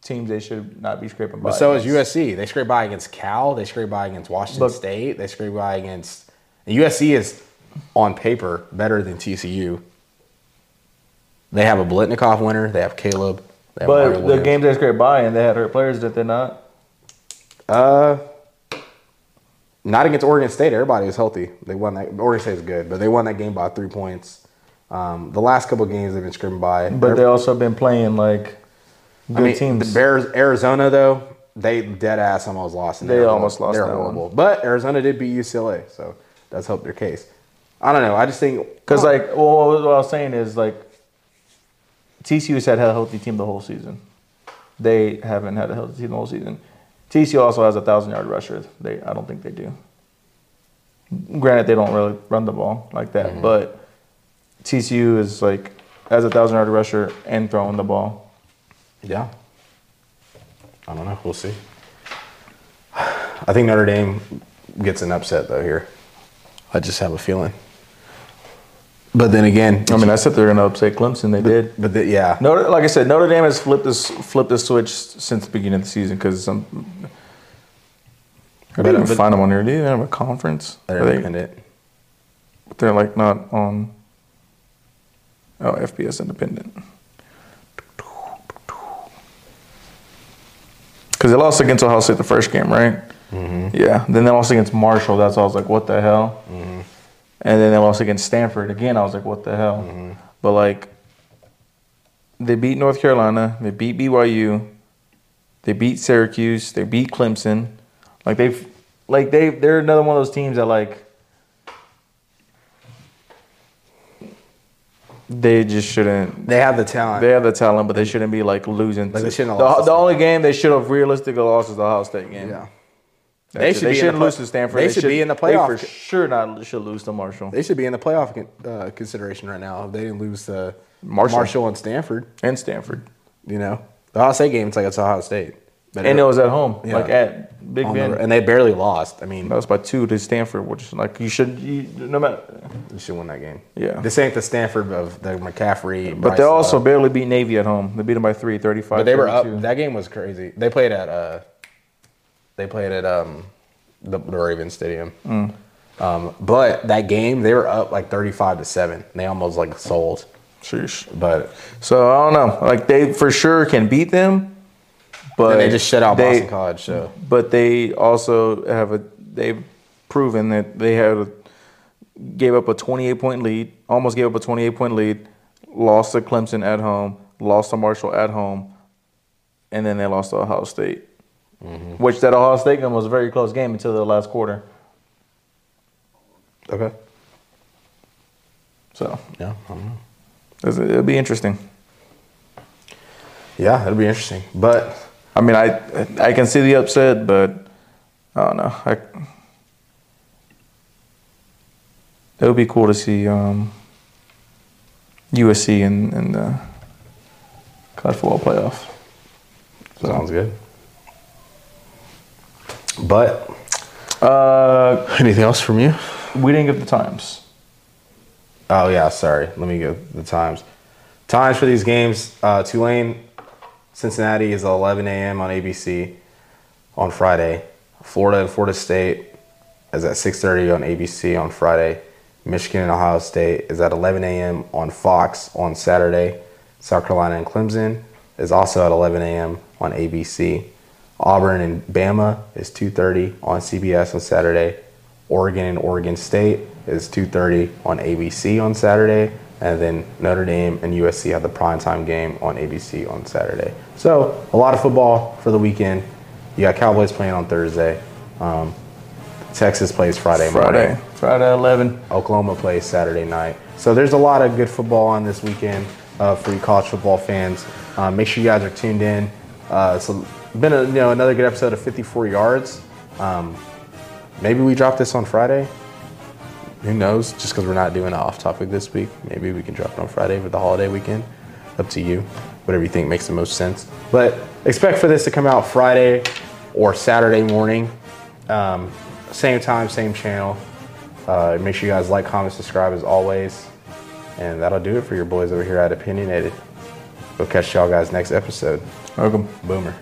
teams they should not be scraping by. But so is. USC. They scrape by against Cal. They scrape by against Washington But- State. They scrape by against USC is on paper better than TCU. They have a Biletnikoff winner. They have Caleb. They have Mario But the games they scraped by and they had hurt players that they're not. uh, not against Oregon State. Everybody was healthy. They won that. Oregon State is good, but they won that game by three points. Um, the last couple games they've been scraping by. But they also been playing like good I mean, teams. The Bears, Arizona though, they dead ass almost lost. They they're almost lost They're that horrible. But Arizona did beat UCLA, so does help their case. I don't know. I just think Because like, well, what I was saying is like, TCU's had a healthy team the whole season. They haven't had a healthy team the whole season. TCU also has a thousand yard rusher. They, I don't think they do. Granted, they don't really run the ball like that, Mm-hmm. but TCU is like has a thousand yard rusher and throwing the ball. yeah. I don't know. We'll see. I think Notre Dame gets an upset though here. I just have a feeling. But then again, I mean, I said they're going to upset Clemson. They did. but the, yeah, Notre, like I said, Notre Dame has flipped this flipped the switch since the beginning of the season because some. I didn't but- find them on here. Do they have a conference? they're they, independent. they're like not on. Oh, FBS independent. Because they lost against Ohio State the first game, right? Mm-hmm. Yeah. Then they lost against Marshall. That's why I was like, what the hell? Mm-hmm. And then they lost against Stanford again. I was like, what the hell? Mm-hmm. But like, they beat North Carolina. They beat BYU. They beat Syracuse. They beat Clemson. Like they've, like they, they're another one of those teams that like. They just shouldn't. They have the talent. They have the talent, but they shouldn't be like losing. Like, to- they shouldn't the, the only game they should have realistically lost is the Ohio State game. yeah. They should They be shouldn't the lose to Stanford. they should be in the They playoff. for sure not should lose to Marshall They should be in the playoff uh, consideration right now. If they didn't lose to Marshall. Marshall and Stanford, and Stanford. you know, the Ohio State game, it's like it's Ohio State. But And it was at home, Yeah. like at Big on the- Ben. and they barely lost. I mean, that was by two to Stanford, which like you should you, no matter. you should win that game. Yeah. This ain't the Stanford of the McCaffrey. But they also barely beat Navy at home. They beat them by three, 35. But they were up. That game was crazy. They played at uh, they played at um, the, the Ravens Stadium. Mm. Um, but that game they were up like thirty-five to seven. They almost like sold. Sheesh. But So I don't know. Like they for sure can beat them, but they just shut out they- Boston College. So But they also have a they've proven that they had a, gave up a 28 point lead, almost gave up a 28 point lead, lost to Clemson at home, lost to Marshall at home, and then they lost to Ohio State. Mm-hmm. Which that Ohio State game was a very close game until the last quarter. okay, So yeah, I don't know. it'll be interesting. Yeah, it'll be interesting. But I mean, I I can see the upset, but I don't know. I, it would be cool to see um, USC in, in the college football playoff. Sounds good. But Uh, anything else from you? we didn't get the times. Oh yeah, sorry. Let me get the times. Times for these games: uh, Tulane, Cincinnati is 11 a.m. on ABC on Friday. Florida and Florida State is at 6:30 on ABC on Friday. Michigan and Ohio State is at 11 a.m. on Fox on Saturday. South Carolina and Clemson is also at 11 a.m. on ABC. Auburn and Bama is 2:30 on CBS on Saturday. Oregon and Oregon State is 2:30 on ABC on Saturday, and then Notre Dame and USC have the primetime game on ABC on Saturday. So a lot of football for the weekend. You got Cowboys playing on Thursday. Um, Texas plays Friday, Friday, morning. Friday eleven. Oklahoma plays Saturday night. So there's a lot of good football on this weekend uh, for you college football fans. Um, make sure you guys are tuned in. Uh, a- been a, you know another good episode of 54 yards. Um, maybe we drop this on Friday. Who knows? Just because we're not doing an off topic this week, maybe we can drop it on Friday for the holiday weekend. Up to you. Whatever you think makes the most sense. But expect for this to come out Friday or Saturday morning. Um, same time, same channel. Uh, make sure you guys like, comment, subscribe as always. And that'll do it for your boys over here at Opinionated. We'll catch y'all guys next episode. Welcome. Boomer.